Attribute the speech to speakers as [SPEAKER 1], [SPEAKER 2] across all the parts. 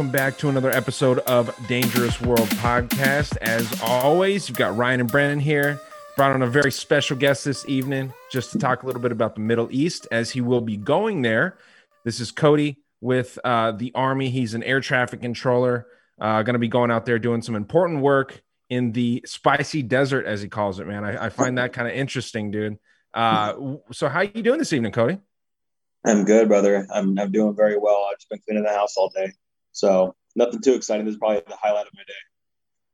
[SPEAKER 1] Welcome back to another episode of Dangerous World Podcast. As always, you've got Ryan and Brandon here. Brought on a very special guest this evening just to talk a little bit about the Middle East as he will be going there. This is Cody with uh, the Army. He's an air traffic controller, uh, going to be going out there doing some important work in the spicy desert, as he calls it, man. I, I find that kind of interesting, dude. Uh, so, how you doing this evening, Cody?
[SPEAKER 2] I'm good, brother. I'm I'm doing very well. I've just been cleaning the house all day, so nothing too exciting. This is probably the highlight of my day.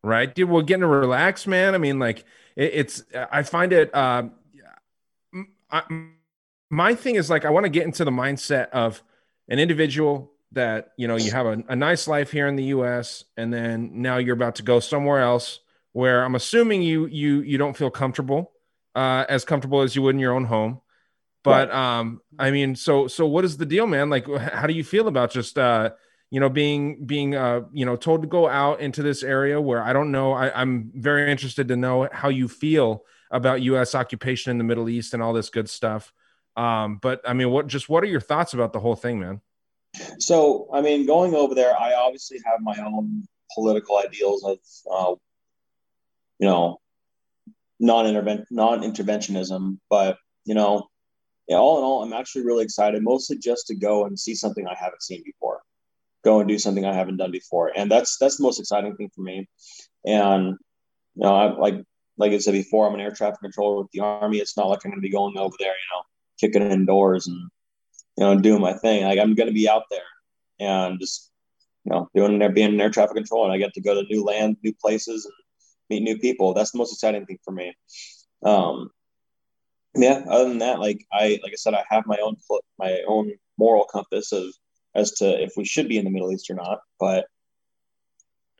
[SPEAKER 1] right dude. Well getting to relax man. I mean like it, it's i find it um I, my thing is like i want to get into the mindset of an individual that you know you have a, a nice life here in the us and then now you're about to go somewhere else where i'm assuming you you you don't feel comfortable uh as comfortable as you would in your own home. But um i mean so so what is the deal man? Like how do you feel about just uh you know being being uh you know told to go out into this area where i don't know I, i'm very interested to know how you feel about us occupation in the middle east and all this good stuff. Um but i mean what just what are your thoughts about the whole thing man?
[SPEAKER 2] So, I mean, going over there, I obviously have my own political ideals of, uh, you know, non-intervent non-interventionism. But you know, yeah, all in all, I'm actually really excited, mostly just to go and see something I haven't seen before, go and do something I haven't done before, and that's that's the most exciting thing for me. And you know, I, like like I said before, I'm an air traffic controller with the army. It's not like I'm going to be going over there, you know, kicking indoors and you know doing my thing. Like I'm going to be out there and just you know doing there, being an air traffic controller. And I get to go to new land, new places, and meet new people. That's the most exciting thing for me. Um, yeah. Other than that, like I like I said, I have my own my own moral compass of as to if we should be in the Middle East or not. But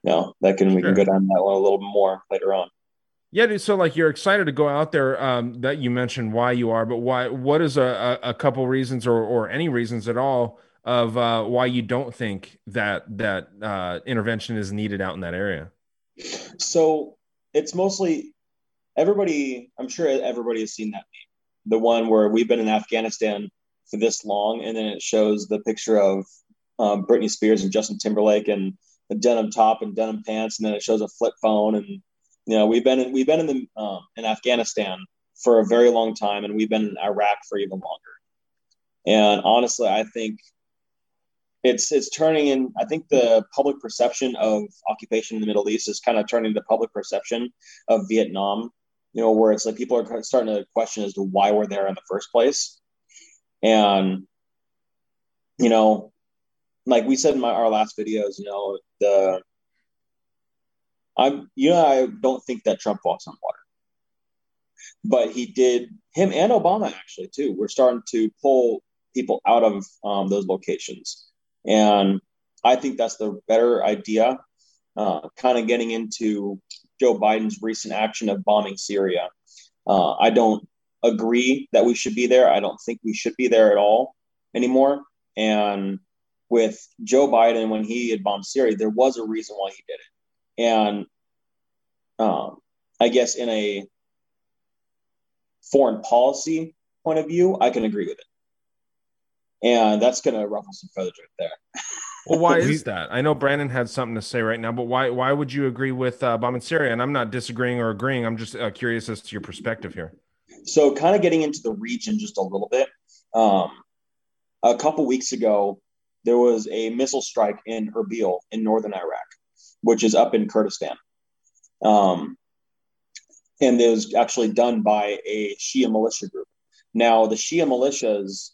[SPEAKER 2] you know, that can we can go down that one a little more later on.
[SPEAKER 1] yeah dude so like you're excited to go out there um that you mentioned why you are but why what is a, a, a couple reasons or or any reasons at all of uh why you don't think that that uh intervention is needed out in that area
[SPEAKER 2] So it's mostly everybody. I'm sure everybody has seen that meme, the one where we've been in Afghanistan for this long, and then it shows the picture of um, Britney Spears and Justin Timberlake and a denim top and denim pants, and then it shows a flip phone, and you know we've been in, we've been in the um, in Afghanistan for a very long time, and we've been in Iraq for even longer. And honestly, I think it's it's turning in. I think the public perception of occupation in the Middle East is kind of turning to public perception of Vietnam. You know, where it's like people are starting to question as to why we're there in the first place, and you know, like we said in my, our last videos, you know, the I'm you know I don't think that Trump walks on water, but he did. Him and Obama actually too. We're starting to pull people out of um, those locations, and I think that's the better idea. Uh, kind of getting into Joe Biden's recent action of bombing Syria. Uh, I don't agree that we should be there. I don't think we should be there at all anymore. And with Joe Biden, when he had bombed Syria, there was a reason why he did it. And um, I guess in a foreign policy point of view, I can agree with it. And that's going to ruffle some feathers right there.
[SPEAKER 1] Well, why is that? I know Brandon had something to say right now, but why why would you agree with uh, bombing Syria? And I'm not disagreeing or agreeing. I'm just uh, curious as to your perspective here.
[SPEAKER 2] So, kind of getting into the region just a little bit. Um, a couple weeks ago, there was a missile strike in Erbil in northern Iraq, which is up in Kurdistan. Um, and it was actually done by a Shia militia group. Now, the Shia militias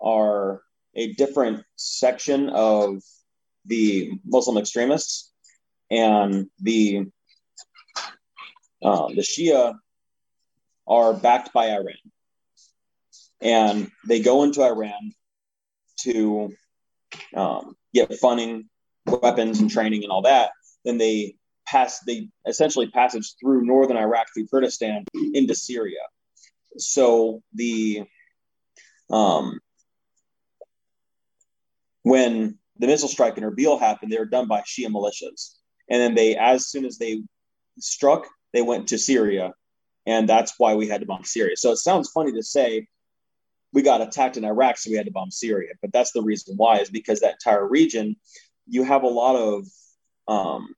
[SPEAKER 2] are a different section of the Muslim extremists, and the uh, the Shia are backed by Iran, and they go into Iran to um, get funding, weapons, and training, and all that. Then they pass. They essentially passage through northern Iraq through Kurdistan into Syria. So the um, when the missile strike in Erbil happened, they were done by Shia militias. And then they, as soon as they struck, they went to Syria. And that's why we had to bomb Syria. So it sounds funny to say we got attacked in Iraq, so we had to bomb Syria. But that's the reason why, is because that entire region, you have a lot of um,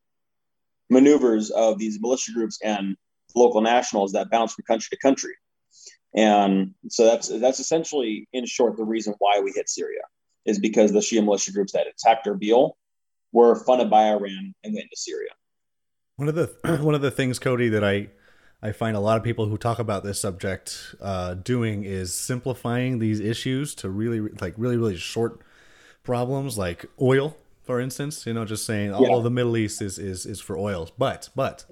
[SPEAKER 2] maneuvers of these militia groups and local nationals that bounce from country to country. And so that's that's essentially, in short, the reason why we hit Syria is because the Shia militia groups that attacked Erbil were funded by Iran and went into Syria.
[SPEAKER 3] One of the one of the things, Cody, that I I find a lot of people who talk about this subject uh, doing is simplifying these issues to really like really really short problems like oil for instance you know just saying all yeah. the middle east is, is is for oils but but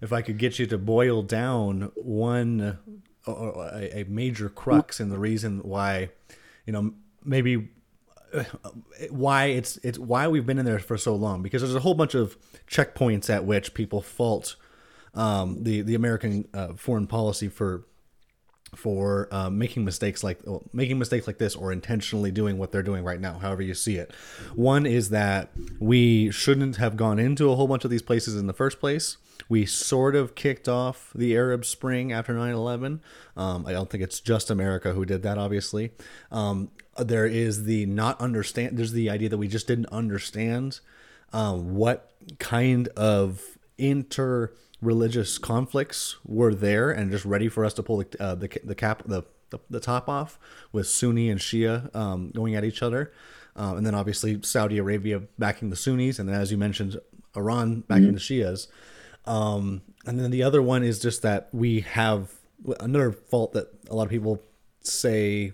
[SPEAKER 3] if i could get you to boil down one uh, a, a major crux in the reason why you know maybe why it's it's why we've been in there for so long because there's a whole bunch of checkpoints at which people fault um, the the American uh, foreign policy for for um, making mistakes like well, making mistakes like this or intentionally doing what they're doing right now however you see it. One is that we shouldn't have gone into a whole bunch of these places in the first place. We sort of kicked off the arab spring after 9-11 um, i don't think it's just america who did that obviously. Um, there is the not understand there's the idea that we just didn't understand um, what kind of inter religious conflicts were there and just ready for us to pull the uh, the, the cap the, the, the top off with Sunni and Shia um, going at each other, um, and then obviously Saudi Arabia backing the Sunnis, and then as you mentioned, Iran backing mm-hmm. the Shias, um, and then the other one is just that we have another fault that a lot of people say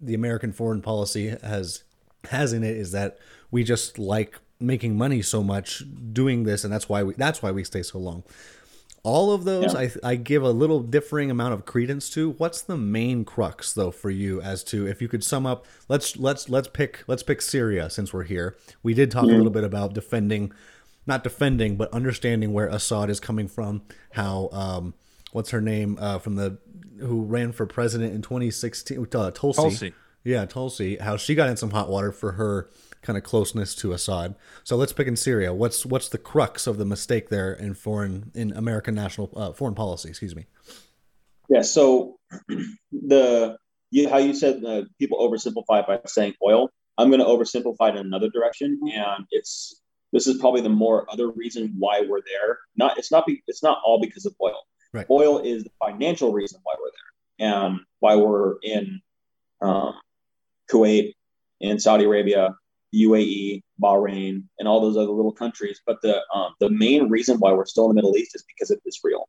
[SPEAKER 3] the American foreign policy has has in it is that we just like making money so much doing this and that's why we that's why we stay so long all of those yeah. I, I give a little differing amount of credence to what's the main crux though for you as to if you could sum up let's let's let's pick let's pick syria since we're here we did talk mm-hmm. a little bit about defending not defending but understanding where assad is coming from how um what's her name uh from the who ran for president in 2016 uh, tulsi. tulsi yeah tulsi how she got in some hot water for her kind of closeness to Assad. So let's pick in Syria. What's what's the crux of the mistake there in foreign in American national uh, foreign policy? Excuse me.
[SPEAKER 2] Yeah. So the you, how you said uh, people oversimplify by saying oil. I'm going to oversimplify it in another direction, and it's this is probably the more other reason why we're there. Not it's not be, it's not all because of oil.
[SPEAKER 3] Right.
[SPEAKER 2] Oil is the financial reason why we're there, and why we're in um, Kuwait, in Saudi Arabia, UAE, Bahrain, and all those other little countries. But the um, the main reason why we're still in the Middle East is because of Israel.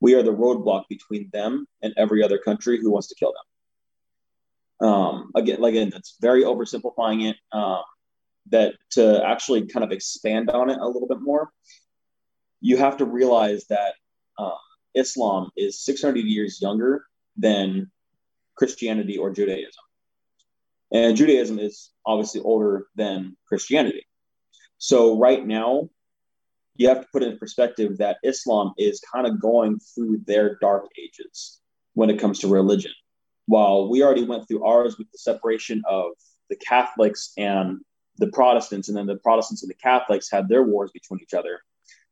[SPEAKER 2] We are the roadblock between them and every other country who wants to kill them. Um, again, like again, that's very oversimplifying it. Um, that to actually kind of expand on it a little bit more, you have to realize that uh, Islam is 600 years younger than Christianity or Judaism. And Judaism is obviously older than Christianity. So right now, you have to put in perspective that Islam is kind of going through their dark ages when it comes to religion. While we already went through ours with the separation of the Catholics and the Protestants, and then the Protestants and the Catholics had their wars between each other.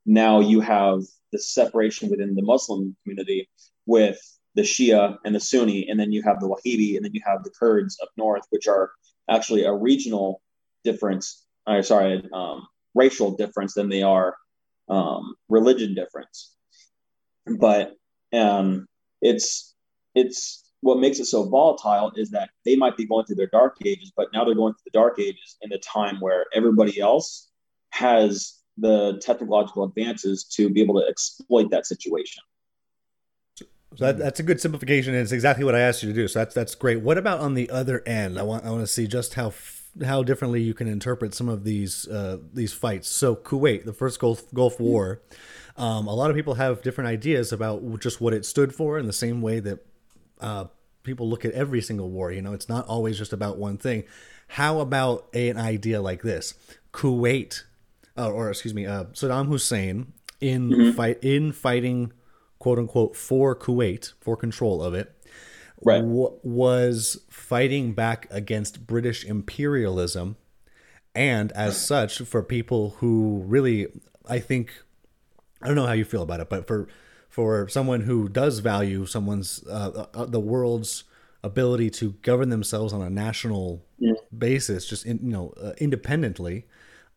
[SPEAKER 2] Now you have the separation within the Muslim community with the Shia and the Sunni, and then you have the Wahhabi, and then you have the Kurds up north, which are actually a regional difference. Or sorry, um, racial difference than they are um, religion difference. But um, it's it's what makes it so volatile is that they might be going through their dark ages, but now they're going through the dark ages in a time where everybody else has the technological advances to be able to exploit that situation.
[SPEAKER 3] So that, that's a good simplification, and it's exactly what I asked you to do. So that's that's great. What about on the other end? I want I want to see just how f- how differently you can interpret some of these uh, these fights. So Kuwait, the first Gulf Gulf War, um, a lot of people have different ideas about just what it stood for, in the same way that uh, people look at every single war. You know, it's not always just about one thing. How about an idea like this? Kuwait, uh, or excuse me, uh, Saddam Hussein in fight in fighting, quote unquote, for Kuwait for control of it,
[SPEAKER 2] Right.
[SPEAKER 3] wa- was fighting back against British imperialism, and as such, for people who really, I think, I don't know how you feel about it, but for for someone who does value someone's uh, uh, the world's ability to govern themselves on a national basis, just in, you know uh, independently.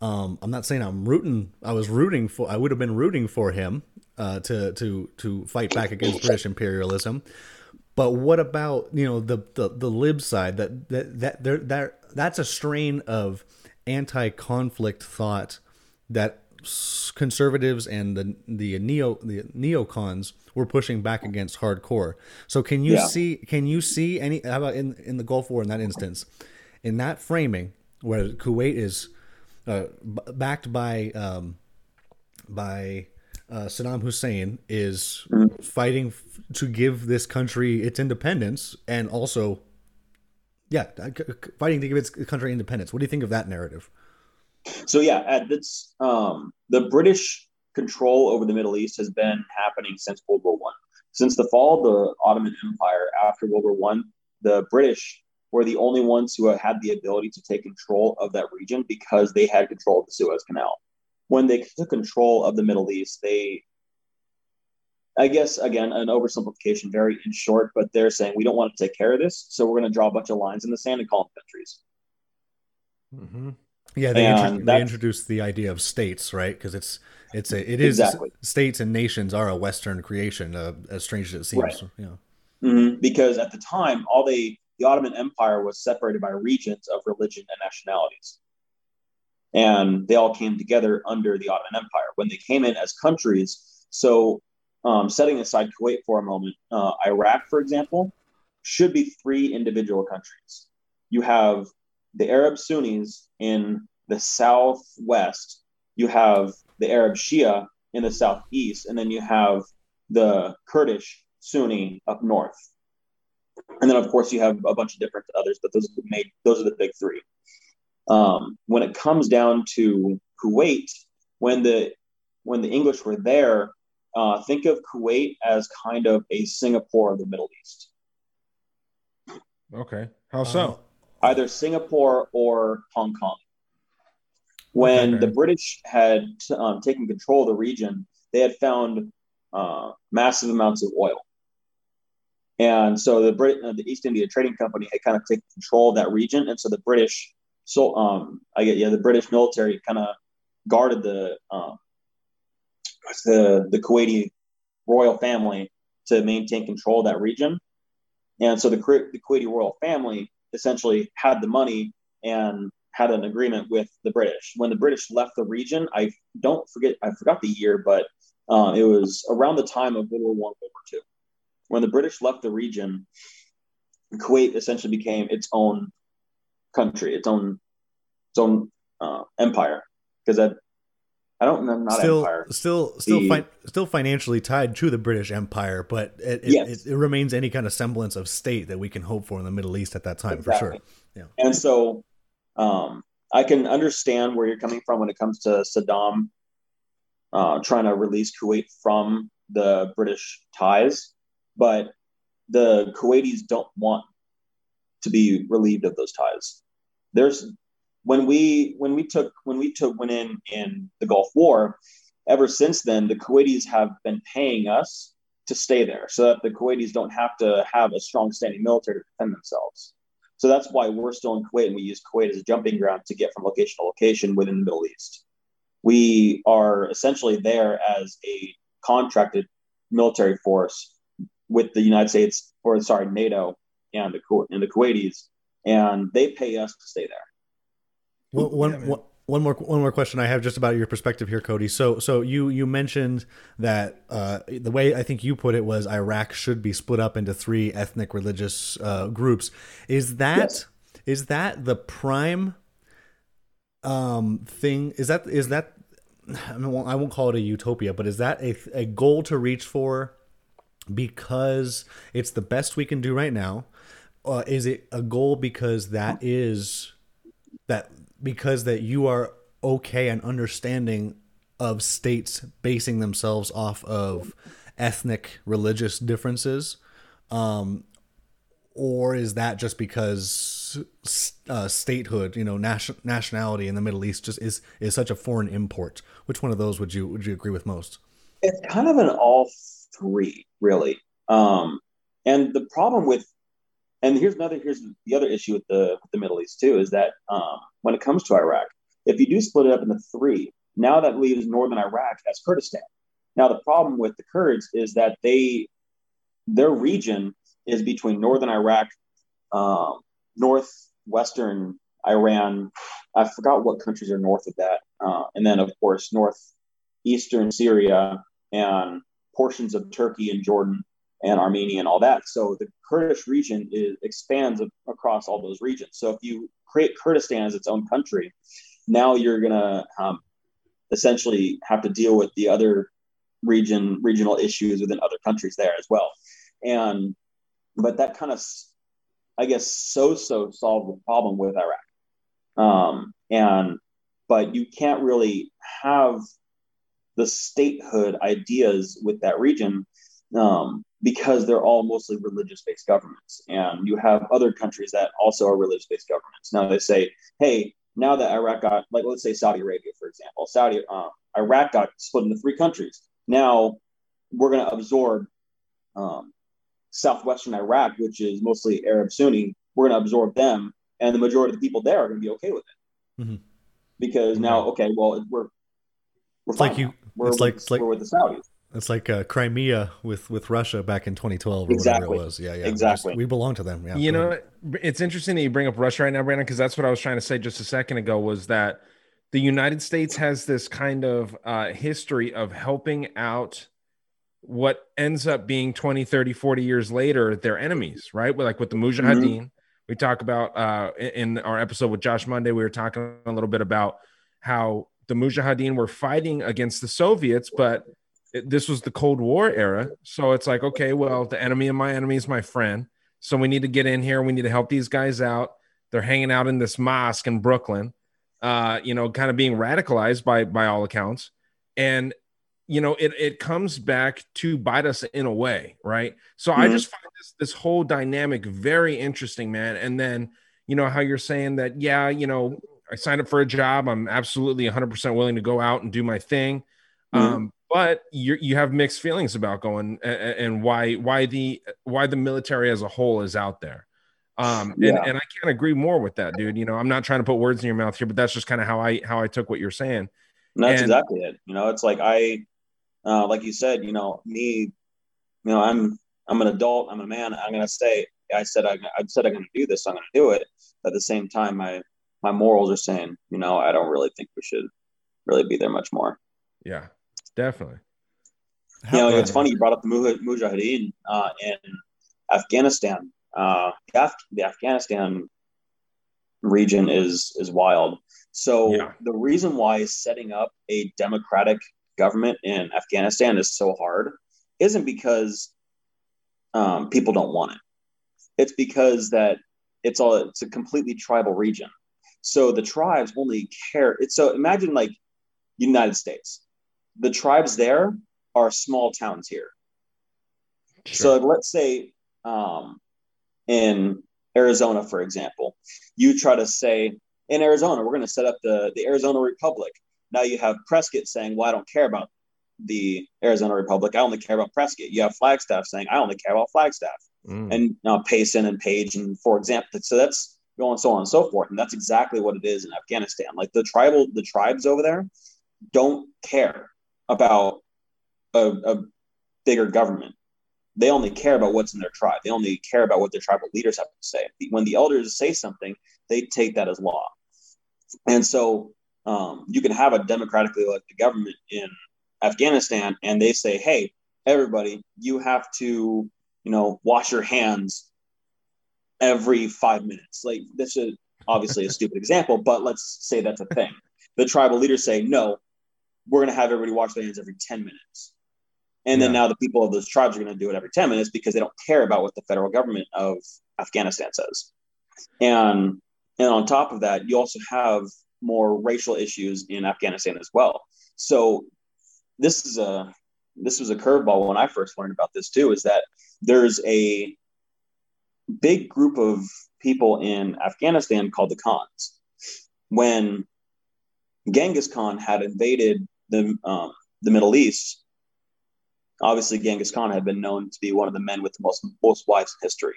[SPEAKER 3] Um, I'm not saying I'm rooting. I was rooting for. I would have been rooting for him uh, to to to fight back against British imperialism. But what about you know the the, the lib side that that that there that that's a strain of anti-conflict thought that conservatives and the the neo the neocons were pushing back against hardcore. So can you
[SPEAKER 2] Yeah.
[SPEAKER 3] see can you see any how about in in the Gulf War in that instance in that framing where Kuwait is uh, b- backed by um, by uh, Saddam Hussein is fighting f- to give this country its independence and also, yeah, c- c- fighting to give its country independence. What do you think of that narrative?
[SPEAKER 2] So yeah, um, the British control over the Middle East has been happening since World War One. Since the fall of the Ottoman Empire after World War One, the British were the only ones who had the ability to take control of that region because they had control of the Suez Canal. When they took control of the Middle East, they, I guess, again, an oversimplification, very in short, but they're saying we don't want to take care of this, so we're going to draw a bunch of lines in the sand and call them countries.
[SPEAKER 1] Mm-hmm.
[SPEAKER 3] Yeah, they, intro- they introduced the idea of states, right? Because it's it's a it is
[SPEAKER 2] Exactly.
[SPEAKER 3] states and nations are a Western creation, uh, as strange as it seems.
[SPEAKER 2] Right.
[SPEAKER 3] Yeah.
[SPEAKER 2] Mhm. Because at the time, all they the Ottoman Empire was separated by regions of religion and nationalities, and they all came together under the Ottoman Empire. When they came in as countries, so um, setting aside Kuwait for a moment, uh, Iraq, for example, should be three individual countries. You have the Arab Sunnis in the southwest, you have the Arab Shia in the southeast, and then you have the Kurdish Sunni up north. And then, of course, you have a bunch of different others, but those are the, those are the big three. Um, when it comes down to Kuwait, when the when the English were there, uh, think of Kuwait as kind of a Singapore of the Middle East,
[SPEAKER 1] Okay. How so?
[SPEAKER 2] either Singapore or Hong Kong. When
[SPEAKER 1] Okay.
[SPEAKER 2] the British had um, taken control of the region, they had found uh, massive amounts of oil. And so the Brit- uh, the East India Trading Company had kind of taken control of that region, and so the British, so um, I get yeah, the British military kind of guarded the um, the the Kuwaiti royal family to maintain control of that region, and so the the Kuwaiti royal family essentially had the money and had an agreement with the British. When the British left the region, I don't forget I forgot the year, but uh, it was around the time of World War One, World War Two when the British left the region, Kuwait essentially became its own country, its own its own uh, empire. Because I, I don't know, not
[SPEAKER 3] still,
[SPEAKER 2] empire.
[SPEAKER 3] still, still,
[SPEAKER 2] The-
[SPEAKER 3] fi- still financially tied to the British Empire, but it, it,
[SPEAKER 2] Yes.
[SPEAKER 3] it, it remains any kind of semblance of state that we can hope for in the Middle East at that time, for sure.
[SPEAKER 2] Exactly. And so, um, I can understand where you're coming from when it comes to Saddam uh, trying to release Kuwait from the British ties, but the Kuwaitis don't want to be relieved of those ties. There's when we when we took when we took went in in the Gulf War. Ever since then, the Kuwaitis have been paying us to stay there, so that the Kuwaitis don't have to have a strong standing military to defend themselves. So that's why we're still in Kuwait, and we use Kuwait as a jumping ground to get from location to location within the Middle East. We are essentially there as a contracted military force with the United States, or sorry, NATO and the and the Kuwaitis, and they pay us to stay there.
[SPEAKER 3] One, one,
[SPEAKER 1] Yeah,
[SPEAKER 3] one, one more one more question I have just about your perspective here, Cody. So so you you mentioned that uh, the way I think you put it was Iraq should be split up into three ethnic religious uh, groups. Is that
[SPEAKER 2] Yes.
[SPEAKER 3] is that the prime um, thing? Is that is that I, mean, I won't call it a utopia, but is that a a goal to reach for because it's the best we can do right now? Uh, is it a goal because that is that because that you are okay and understanding of states basing themselves off of ethnic religious differences um or is that just because uh, statehood you know nation- nationality in the middle east just is is such a foreign import? Which one of those would you would you agree with most?
[SPEAKER 2] It's kind of an all three really. Um and the problem with and here's another here's the other issue with the with the middle east too is that um when it comes to iraq if you do split it up into three now that leaves northern iraq as kurdistan. Now the problem with the kurds is that they their region is between northern iraq um northwestern iran. I forgot what countries are north of that uh, and then of course northeastern syria and portions of Turkey and Jordan and Armenia and all that. So the Kurdish region is, expands across all those regions. So if you create Kurdistan as its own country, now you're gonna um, essentially have to deal with the other region regional issues within other countries there as well. And but that kind of, I guess, so so solved the problem with Iraq. Um, and but you can't really have the statehood ideas with that region um, because they're all mostly religious based governments. And you have other countries that also are religious based governments. Now they say, hey, now that Iraq got, like, let's say Saudi Arabia, for example, Saudi, uh, Iraq got split into three countries. Now we're going to absorb um, southwestern Iraq, which is mostly Arab Sunni. We're going to absorb them, and the majority of the people there are going to be okay with it.
[SPEAKER 3] Mhm.
[SPEAKER 2] Because now, okay, well, we're we're
[SPEAKER 3] It's like you-
[SPEAKER 2] We're,
[SPEAKER 3] it's like- it's like-
[SPEAKER 2] we're with the Saudis.
[SPEAKER 3] It's like uh, crimea with with russia back in 2012 or
[SPEAKER 2] Exactly.
[SPEAKER 3] whatever it was yeah yeah
[SPEAKER 2] Exactly.
[SPEAKER 3] we belong to them yeah
[SPEAKER 1] you know, it's interesting that you bring up Russia right now, Brandon, because that's what I was trying to say just a second ago was that the United States has this kind of uh, history of helping out what ends up being 20, 30, 40 years later, their enemies, right? With, like with the Mujahideen. We talk about uh, in in our episode with Josh Monday, we were talking a little bit about how the Mujahideen were fighting against the Soviets, but it- this was the Cold War era. So it's like, okay, well, the enemy of my enemy is my friend. So we need to get in here. We need to help these guys out. They're hanging out in this mosque in Brooklyn, uh, you know, kind of being radicalized by by all accounts. And you know, it it comes back to bite us in a way, right? So I
[SPEAKER 2] Mhm.
[SPEAKER 1] just find this this whole dynamic very interesting, man. And then you know how you're saying that, yeah, you know, I signed up for a job. I'm absolutely 100% willing to go out and do my thing.
[SPEAKER 2] Mhm.
[SPEAKER 1] Um, but you you have mixed feelings about going and why why the why the military as a whole is out there. Um, and,
[SPEAKER 2] Yeah.
[SPEAKER 1] and I can't agree more with that, dude. You know, I'm not trying to put words in your mouth here, but that's just kind of how I how I took what you're saying.
[SPEAKER 2] And that's
[SPEAKER 1] And-
[SPEAKER 2] exactly it. You know, it's like I, uh, like you said, you know, me, you know, I'm I'm an adult. I'm a man. I'm gonna stay. I said I, I said I'm gonna do this. I'm gonna do it. But at the same time, my my morals are saying, you know, I don't really think we should really be there much more.
[SPEAKER 1] Yeah, definitely.
[SPEAKER 2] you know,
[SPEAKER 3] How-
[SPEAKER 2] it's funny you brought up the Mujahideen uh, in Afghanistan. Uh, the, Af- the Afghanistan region is is wild. So
[SPEAKER 1] Yeah.
[SPEAKER 2] the reason why setting up a democratic government in Afghanistan is so hard isn't because um, people don't want it. It's because that it's all it's a completely tribal region. So the tribes only care. It's so imagine like United States. The tribes there are small towns here. So let's say um, in Arizona, for example, you try to say in Arizona, we're going to set up the, the Arizona Republic. Now you have Prescott saying, well, I don't care about the Arizona Republic. I only care about Prescott. You have Flagstaff saying, I only care about Flagstaff.
[SPEAKER 1] Mm.
[SPEAKER 2] And uh, Payson and Page, and for example, so that's going so on and so forth. And that's exactly what it is in Afghanistan. Like the tribal, the tribes over there don't care about a, a bigger government they only care about what's in their tribe. They only care about what their tribal leaders have to say. When the elders say something, they take that as law. And so um, you can have a democratically elected government in Afghanistan, and they say, "Hey, everybody, you have to, you know, wash your hands every five minutes." Like this is obviously a stupid example, but let's say that's a thing. The tribal leaders say, "No, we're going to have everybody wash their hands every ten minutes." And then now the people of those tribes are going to do it every 10 minutes because they don't care about what the federal government of Afghanistan says. And and on top of that, you also have more racial issues in Afghanistan as well. So this is a this was a curveball when I first learned about this too, is that there's a big group of people in Afghanistan called the Khans. When Genghis Khan had invaded the um, the Middle East, obviously Genghis Khan had been known to be one of the men with the most most wives in history.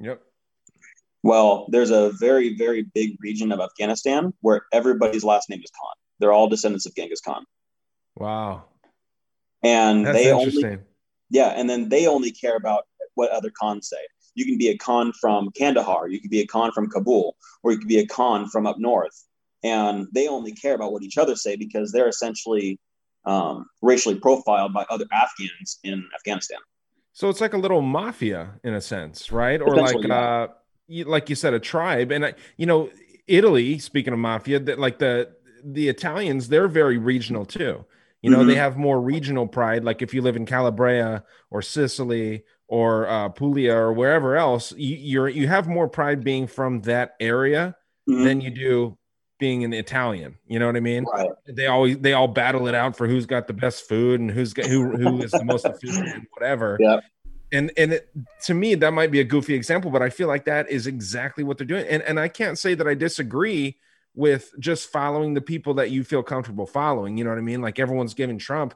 [SPEAKER 1] Yep.
[SPEAKER 2] Well, there's a very, very big region of Afghanistan where everybody's last name is Khan. They're all descendants of Genghis Khan.
[SPEAKER 1] Wow.
[SPEAKER 2] And
[SPEAKER 1] That's
[SPEAKER 2] they only yeah, and then they only care about what other Khans say. You can be a Khan from Kandahar, you could be a Khan from Kabul, or you could be a Khan from up north. And they only care about what each other say because they're essentially um, racially profiled by other Afghans in Afghanistan.
[SPEAKER 1] So it's like a little mafia in a sense, right? Or like
[SPEAKER 2] yeah.
[SPEAKER 1] uh like you said a tribe and I, you know Italy speaking of mafia that like the the Italians they're very regional too. You know,
[SPEAKER 2] Mhm.
[SPEAKER 1] they have more regional pride like if you live in Calabria or Sicily or uh Puglia or wherever else, you, you're you have more pride being from that area
[SPEAKER 2] Mhm.
[SPEAKER 1] than you do being an Italian. You know what I mean?
[SPEAKER 2] Right.
[SPEAKER 1] they always they all battle it out for who's got the best food and who's got who who is the most efficient and whatever.
[SPEAKER 2] Yep.
[SPEAKER 1] And and it, to me that might be a goofy example, but I feel like that is exactly what they're doing. And and I can't say that I disagree with just following the people that you feel comfortable following. You know what I mean? Like everyone's giving Trump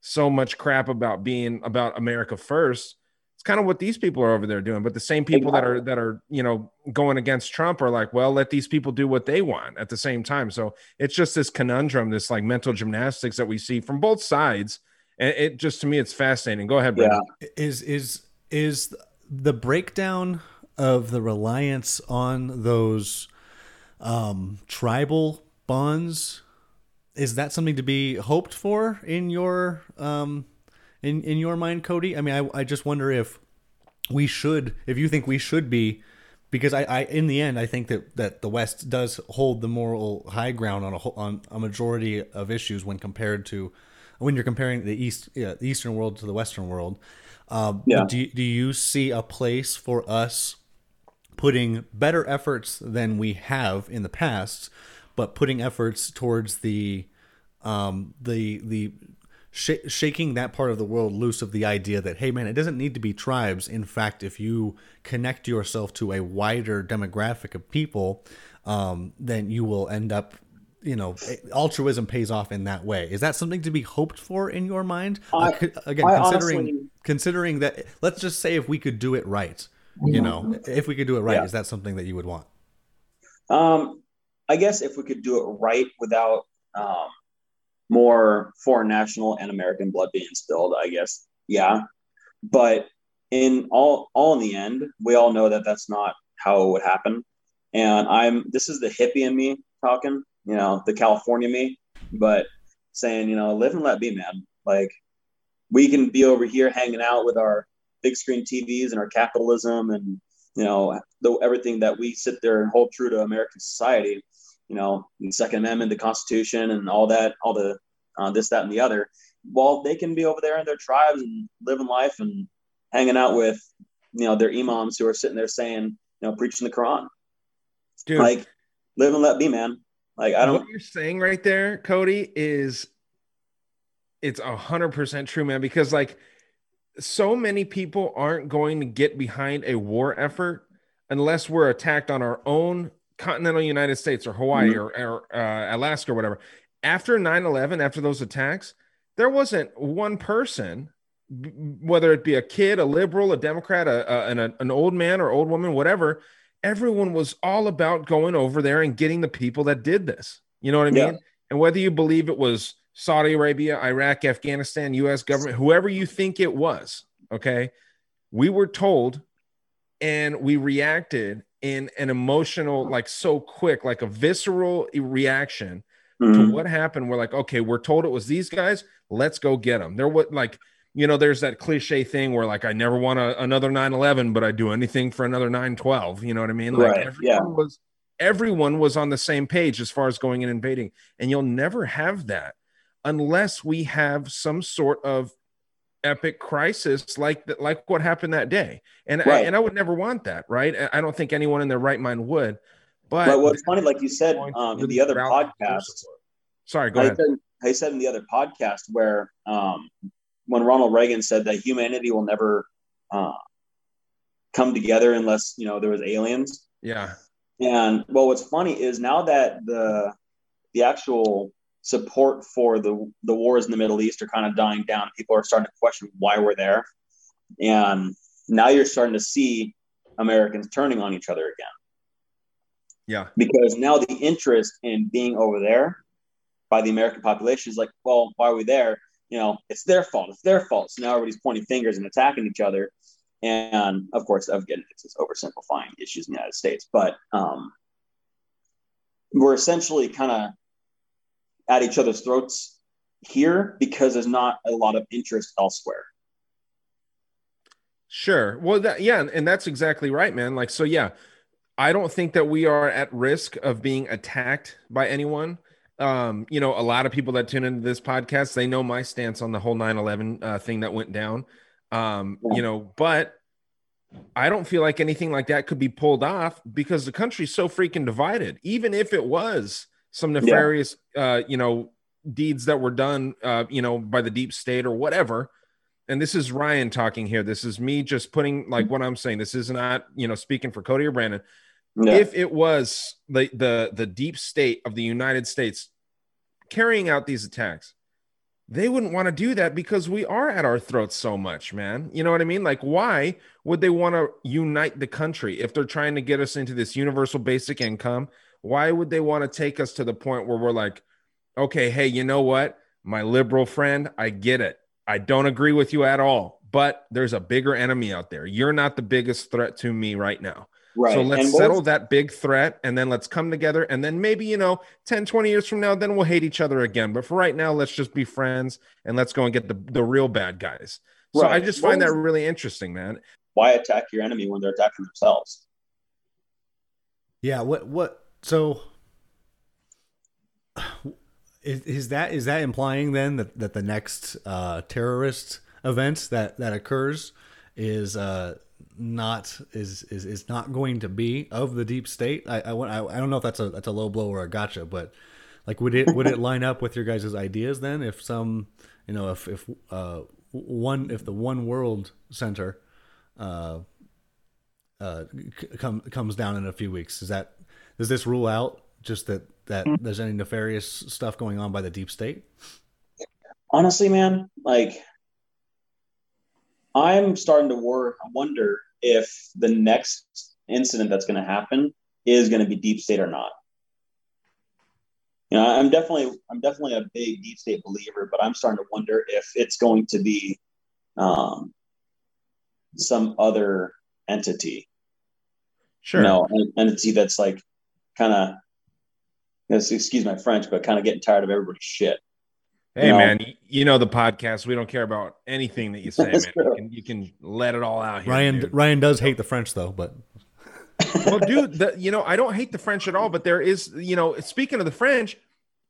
[SPEAKER 1] so much crap about being about America first. It's kind of what these people are over there doing. But the same people that are that are you know going against Trump are like, well, let these people do what they want at the same time. So it's just this conundrum, this like mental gymnastics that we see from both sides. And it just to me, it's fascinating. Go ahead, Brendan.
[SPEAKER 3] is is is the breakdown of the reliance on those um tribal bonds is that something to be hoped for in your um in in your mind cody i mean i, I just wonder if we should if you think we should be because I, I in the end I think that, that the West does hold the moral high ground on a on a majority of issues when compared to when you're comparing the east yeah, the Eastern world to the Western world. Um,
[SPEAKER 2] Yeah.
[SPEAKER 3] Do you, do you see a place for us putting better efforts than we have in the past, but putting efforts towards the um, the the sh- shaking that part of the world loose of the idea that hey man, it doesn't need to be tribes. In fact, if you connect yourself to a wider demographic of people, um, then you will end up. You know, altruism pays off in that way. Is that something to be hoped for in your mind?
[SPEAKER 2] I-
[SPEAKER 3] Uh, again,
[SPEAKER 2] I
[SPEAKER 3] considering
[SPEAKER 2] honestly-
[SPEAKER 3] considering that, let's just say if we could do it right, you know, if we could do it right,
[SPEAKER 2] Yeah.
[SPEAKER 3] is that something that you would want?
[SPEAKER 2] Um, I guess if we could do it right without um, more foreign national and American blood being spilled, I guess, yeah. But in all, all in the end, we all know that that's not how it would happen. And I'm this is the hippie in me talking, you know, the California me, but saying, you know, live and let be, man. Like we can be over here hanging out with our big screen TVs and our capitalism and you know the, everything that we sit there and hold true to American society. You know, the Second Amendment, the Constitution, and all that, all the uh, this, that, and the other. While they can be over there in their tribes and living life and hanging out with you know their imams who are sitting there saying, you know, preaching the Quran.
[SPEAKER 1] Dude,
[SPEAKER 2] Like, live and let be, man. Like I don't.
[SPEAKER 1] what you're saying right there, Cody, is it's a hundred percent true, man. Because like so many people aren't going to get behind a war effort unless we're attacked on our own continental United States or Hawaii
[SPEAKER 2] Mhm.
[SPEAKER 1] or, or uh, Alaska or whatever. After 9 11, after those attacks, there wasn't one person, whether it be a kid, a liberal, a Democrat, a, a, an, an old man or old woman, whatever. Everyone was all about going over there and getting the people that did this. You know what I mean?
[SPEAKER 2] Yeah.
[SPEAKER 1] And whether you believe it was Saudi Arabia, Iraq, Afghanistan, US government, whoever you think it was, okay, we were told and we reacted in an emotional, like so quick, like a visceral reaction to
[SPEAKER 2] Mhm.
[SPEAKER 1] what happened. We're like, okay, we're told it was these guys. Let's go get them. There what like you know, there's that cliche thing where like I never want a, another 9/11, but I do anything for another 9/12. You know what I mean? Like
[SPEAKER 2] Right,
[SPEAKER 1] everyone
[SPEAKER 2] yeah.
[SPEAKER 1] was everyone was on the same page as far as going in and invading, and you'll never have that unless we have some sort of epic crisis like like what happened that day. And I, and I would never want that, right? I- don't think anyone in their right mind would. But
[SPEAKER 2] But what's funny, like you said um, in the other podcast.
[SPEAKER 1] Sorry, go
[SPEAKER 2] I
[SPEAKER 1] ahead.
[SPEAKER 2] said, I said in the other podcast where um, when Ronald Reagan said that humanity will never uh, come together unless you know there was aliens.
[SPEAKER 1] Yeah.
[SPEAKER 2] And well, what's funny is now that the the actual support for the the wars in the Middle East are kind of dying down, people are starting to question why we're there, and now you're starting to see Americans turning on each other again
[SPEAKER 1] Yeah.
[SPEAKER 2] because now the interest in being over there by the American population is like, well, why are we there? You know, it's their fault. It's their fault. So now everybody's pointing fingers and attacking each other. And of course, again, it's just oversimplifying issues in the United States, but um, we're essentially kind of at each other's throats here because there's not a lot of interest elsewhere.
[SPEAKER 1] Sure. Well, that, yeah, and- that's exactly right, man. Like, so yeah, I don't think that we are at risk of being attacked by anyone. Um, you know, a lot of people that tune into this podcast, they know my stance on the whole 9-11 uh, thing that went down. Um, you know, but I don't feel like anything like that could be pulled off because the country's so freaking divided. Even if it was some nefarious, uh, you know, deeds that were done, uh, you know, by the deep state or whatever. And this is Ryan talking here. This is me just putting like what I'm saying. This is not, you know, speaking for Cody or Brandon.
[SPEAKER 2] Yeah.
[SPEAKER 1] If it was the the the deep state of the United States carrying out these attacks, they wouldn't want to do that because we are at our throats so much, man. You know what I mean? Like, why would they want to unite the country if they're trying to get us into this universal basic income? Why would they want to take us to the point where we're like, okay, hey, you know what? My liberal friend, I get it. I don't agree with you at all, but there's a bigger enemy out there. You're not the biggest threat to me right now.
[SPEAKER 2] right.
[SPEAKER 1] So let's
[SPEAKER 2] And what
[SPEAKER 1] settle that big threat and then let's come together. And then maybe, you know, 10, 20 years from now, then we'll hate each other again. But for right now, let's just be friends and let's go and get the, the real bad guys. So I just
[SPEAKER 2] What
[SPEAKER 1] find that really interesting, man.
[SPEAKER 2] why attack your enemy when they're attacking themselves?
[SPEAKER 3] Yeah. What? What? So is, is that is that implying then that, that the next uh, terrorist event that that occurs is uh, not is, is is not going to be of the deep state? I I, I don't know if that's a that's a low blow or a gotcha, but like would it would it line up with your guys' ideas then if some you know if if uh, one if the one world center uh, uh, come, comes down in a few weeks. Is that does this rule out just that that there's any nefarious stuff going on by the deep state?
[SPEAKER 2] honestly, man, like I'm starting to wor- wonder if the next incident that's going to happen is going to be deep state or not. You know, I'm definitely I'm definitely a big deep state believer, but I'm starting to wonder if it's going to be um, some other entity,
[SPEAKER 1] Sure.
[SPEAKER 2] you know, an entity that's like kind of excuse my French, but kind of getting tired of everybody's shit.
[SPEAKER 1] Hey,
[SPEAKER 2] No.
[SPEAKER 1] man, you know the podcast. We don't care about anything that you say, man. You can, you can let it all out here.
[SPEAKER 3] Ryan
[SPEAKER 1] dude.
[SPEAKER 3] Ryan does hate the French though, but
[SPEAKER 1] well, dude, the, you know, I don't hate the French at all, but there is, you know, speaking of the French,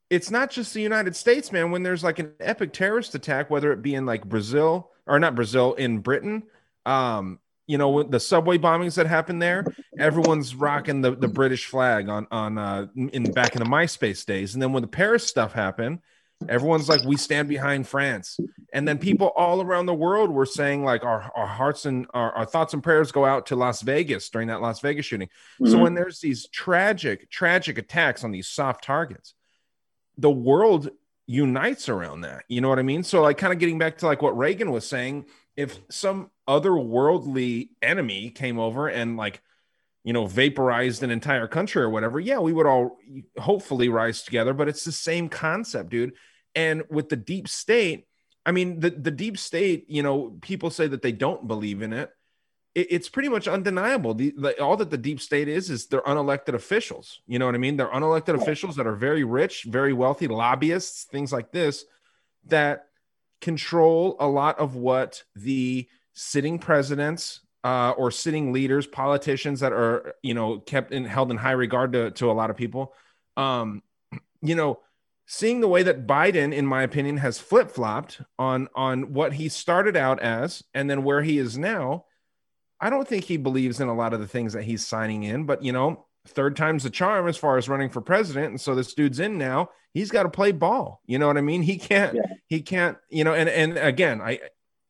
[SPEAKER 1] it's not just the United States, man. When there's like an epic terrorist attack, whether it be in like Brazil or not Brazil, in Britain, um, you know, with the subway bombings that happened there, everyone's rocking the, the British flag on on uh in back in the MySpace days, and then when the Paris stuff happened, everyone's like, we stand behind France, and then people all around the world were saying like our our hearts and our, our thoughts and prayers go out to Las Vegas during that Las Vegas shooting. So
[SPEAKER 2] Mhm.
[SPEAKER 1] when there's these tragic, tragic attacks on these soft targets, the world unites around that. You know what I mean? So like kind of getting back to like what Reagan was saying, if some otherworldly enemy came over and like you know vaporized an entire country or whatever, yeah, we would all hopefully rise together, but it's the same concept, dude. And with the deep state, I mean the the deep state, you know, people say that they don't believe in it it, it's pretty much undeniable. The, the, all that the deep state is is they're unelected officials. You know what I mean? They're unelected officials that are very rich, very wealthy, lobbyists, things like this, that control a lot of what the sitting presidents uh, or sitting leaders, politicians that are you know kept in held in high regard to to a lot of people. Um, you know, seeing the way that Biden, in my opinion, has flip flopped on on what he started out as and then where he is now I don't think he believes in a lot of the things that he's signing in, but you know, third time's the charm as far as running for president. And so this dude's in now. He's got to play ball. You know what I mean? He can't. Yeah. He can't. You know. And and again, I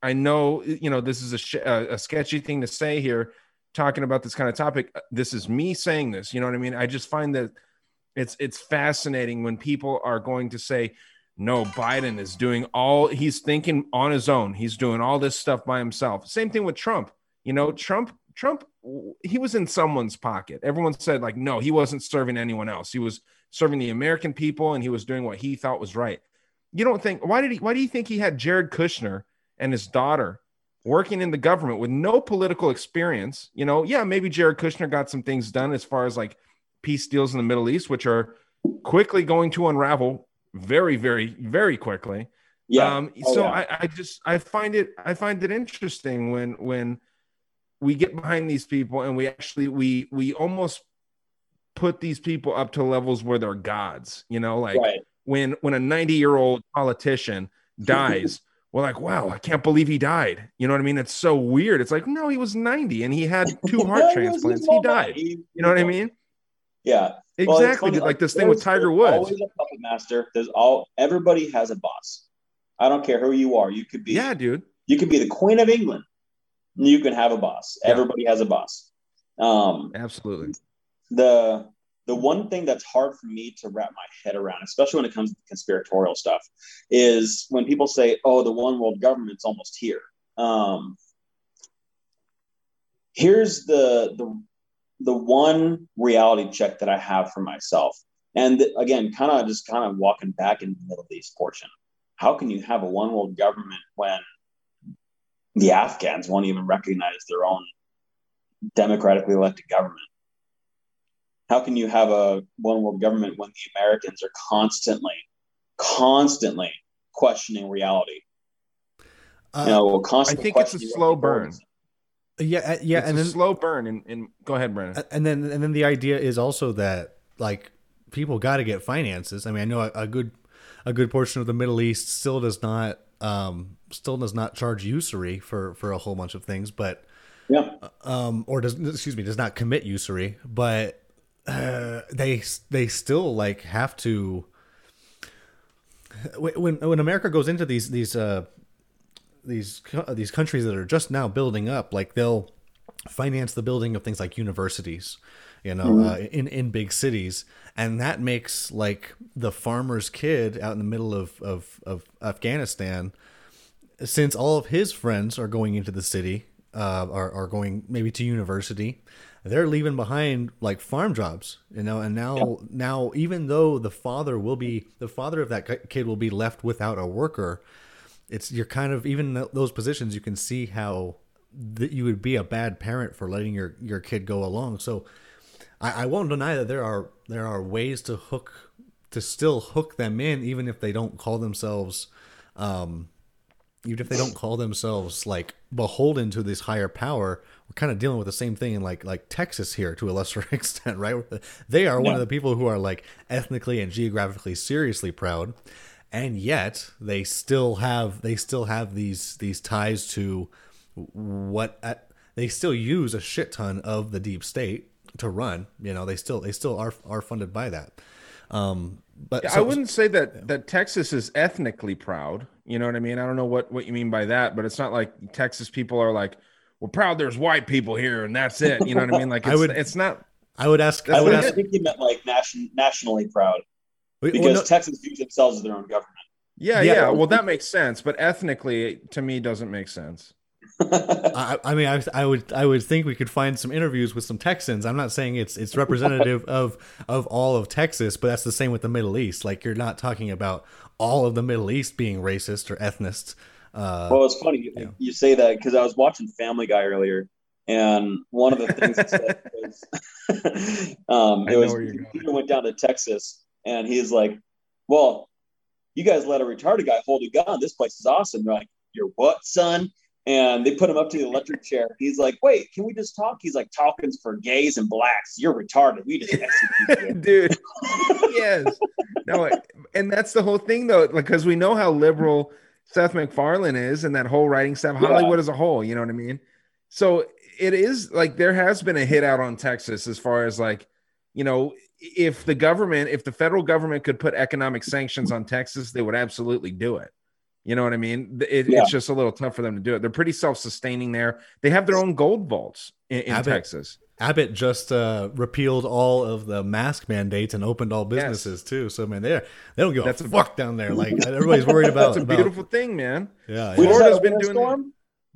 [SPEAKER 1] I know you know this is a, sh- a sketchy thing to say here, talking about this kind of topic. This is me saying this. You know what I mean? I just find that it's it's fascinating when people are going to say no biden is doing all he's thinking on his own he's doing all this stuff by himself same thing with trump you know, Trump, Trump, he was in someone's pocket. Everyone said, like, no, he wasn't serving anyone else. He was serving the American people and he was doing what he thought was right. You don't think, why did he, why do you think he had Jared Kushner and his daughter working in the government with no political experience? You know, yeah, maybe Jared Kushner got some things done as far as like peace deals in the Middle East, which are quickly going to unravel very, very, very quickly. Yeah. Um, oh, so yeah. I, I just I find it I find it interesting when when we get behind these people and we actually we we almost put these people up to levels where they're gods you know like right. when when a 90 year old politician dies we're like wow i can't believe he died. You know what i mean? It's so weird. It's like no he was 90 and he had two heart transplants. he died. you know what i mean?
[SPEAKER 2] Yeah.
[SPEAKER 1] Exactly. well, like this thing with tiger woods. always a
[SPEAKER 2] puppet master. There's all everybody has a boss. I don't care who you are. You could be
[SPEAKER 1] yeah dude.
[SPEAKER 2] you could be the queen of england you can have a boss. Yeah. Everybody has a boss. Um,
[SPEAKER 1] Absolutely.
[SPEAKER 2] The the one thing that's hard for me to wrap my head around, especially when it comes to conspiratorial stuff, is when people say, "Oh, the one world government's almost here." Um, here's the the the one reality check that I have for myself, and again, kind of just kind of walking back in the Middle East portion. How can you have a one world government when the Afghans won't even recognize their own democratically elected government. How can you have a one world government when the Americans are constantly, constantly questioning reality?
[SPEAKER 1] Uh, you know, constantly I think it's a slow burn.
[SPEAKER 3] Yeah, uh, yeah,
[SPEAKER 1] it's
[SPEAKER 3] and then
[SPEAKER 1] slow burn. And, and go ahead, Brennan.
[SPEAKER 3] And then and then the idea is also that like people got to get finances. I mean, I know a, a good a good portion of the Middle East still does not um, still does not charge usury for for a whole bunch of things, but
[SPEAKER 2] yeah,
[SPEAKER 3] um, or does excuse me does not commit usury, but uh, they they still like have to when when America goes into these these uh these these countries that are just now building up, like they'll finance the building of things like universities, you know, mm-hmm. uh, in in big cities, and that makes like the farmer's kid out in the middle of of, of Afghanistan since all of his friends are going into the city, uh, are are going maybe to university, they're leaving behind like farm jobs, you know. And now yeah. now even though the father will be the father of that kid will be left without a worker, it's you're kind of even those positions you can see how that you would be a bad parent for letting your your kid go along. So I, I won't deny that there are there are ways to hook to still hook them in even if they don't call themselves um, even if they don't call themselves like beholden to this higher power, we're kind of dealing with the same thing in like like Texas here to a lesser extent, right? They are yeah. one of the people who are like ethnically and geographically seriously proud, and yet they still have they still have these these ties to what at, they still use a shit ton of the deep state to run. You know, they still they still are are funded by that. Um, but
[SPEAKER 1] yeah, so, I wouldn't say that yeah. that Texas is ethnically proud. You know what I mean? I don't know what what you mean by that, but it's not like Texas people are like, "We're proud there's white people here and that's it." You know what I mean? Like, I would, it's not.
[SPEAKER 3] I would ask.
[SPEAKER 2] I
[SPEAKER 3] would
[SPEAKER 2] ask. I think you meant like nation, nationally proud, because well, no, Texas views themselves as their own government.
[SPEAKER 1] Yeah, yeah, yeah. Well, that makes sense, but ethnically, to me, doesn't make sense.
[SPEAKER 3] I, I, mean, I, I, would, I would think we could find some interviews with some Texans. I'm not saying it's it's representative of of all of Texas, but that's the same with the Middle East. Like you're not talking about all of the Middle East being racist or ethnist. Uh,
[SPEAKER 2] well, it's funny you, you say that because I was watching Family Guy earlier, And one of the things he said was, um, it was. Peter went down to Texas, and he's like, "Well, you guys let a retarded guy hold a gun. This place is awesome." They're like, "You're what, son?" And they put him up to the electric chair. He's like, "Wait, can we just talk?" He's like, "Talking's for gays and blacks. You're retarded. We just execute you."
[SPEAKER 1] dude. yes. No, and that's the whole thing though, because we know how liberal Seth MacFarlane is and that whole writing staff,
[SPEAKER 2] Yeah.
[SPEAKER 1] Hollywood as a whole, you know what I mean? So it is like there has been a hit out on Texas as far as like, you know, if the government, if the federal government could put economic sanctions on Texas, they would absolutely do it. You know what I mean? It,
[SPEAKER 2] Yeah.
[SPEAKER 1] It's just a little tough for them to do it. They're pretty self-sustaining there. They have their own gold vaults in, in
[SPEAKER 3] Abbott-
[SPEAKER 1] Texas.
[SPEAKER 3] Abbott just uh, repealed all of the mask mandates and opened all businesses too. So man, they they don't give
[SPEAKER 1] That's
[SPEAKER 3] a
[SPEAKER 1] a-
[SPEAKER 3] fuck down there. Like everybody's worried about.
[SPEAKER 1] That's a
[SPEAKER 3] about-
[SPEAKER 1] beautiful thing, man.
[SPEAKER 3] Yeah,
[SPEAKER 2] We
[SPEAKER 3] yeah.
[SPEAKER 2] just
[SPEAKER 1] Florida's
[SPEAKER 2] had a
[SPEAKER 1] been doing
[SPEAKER 2] storm.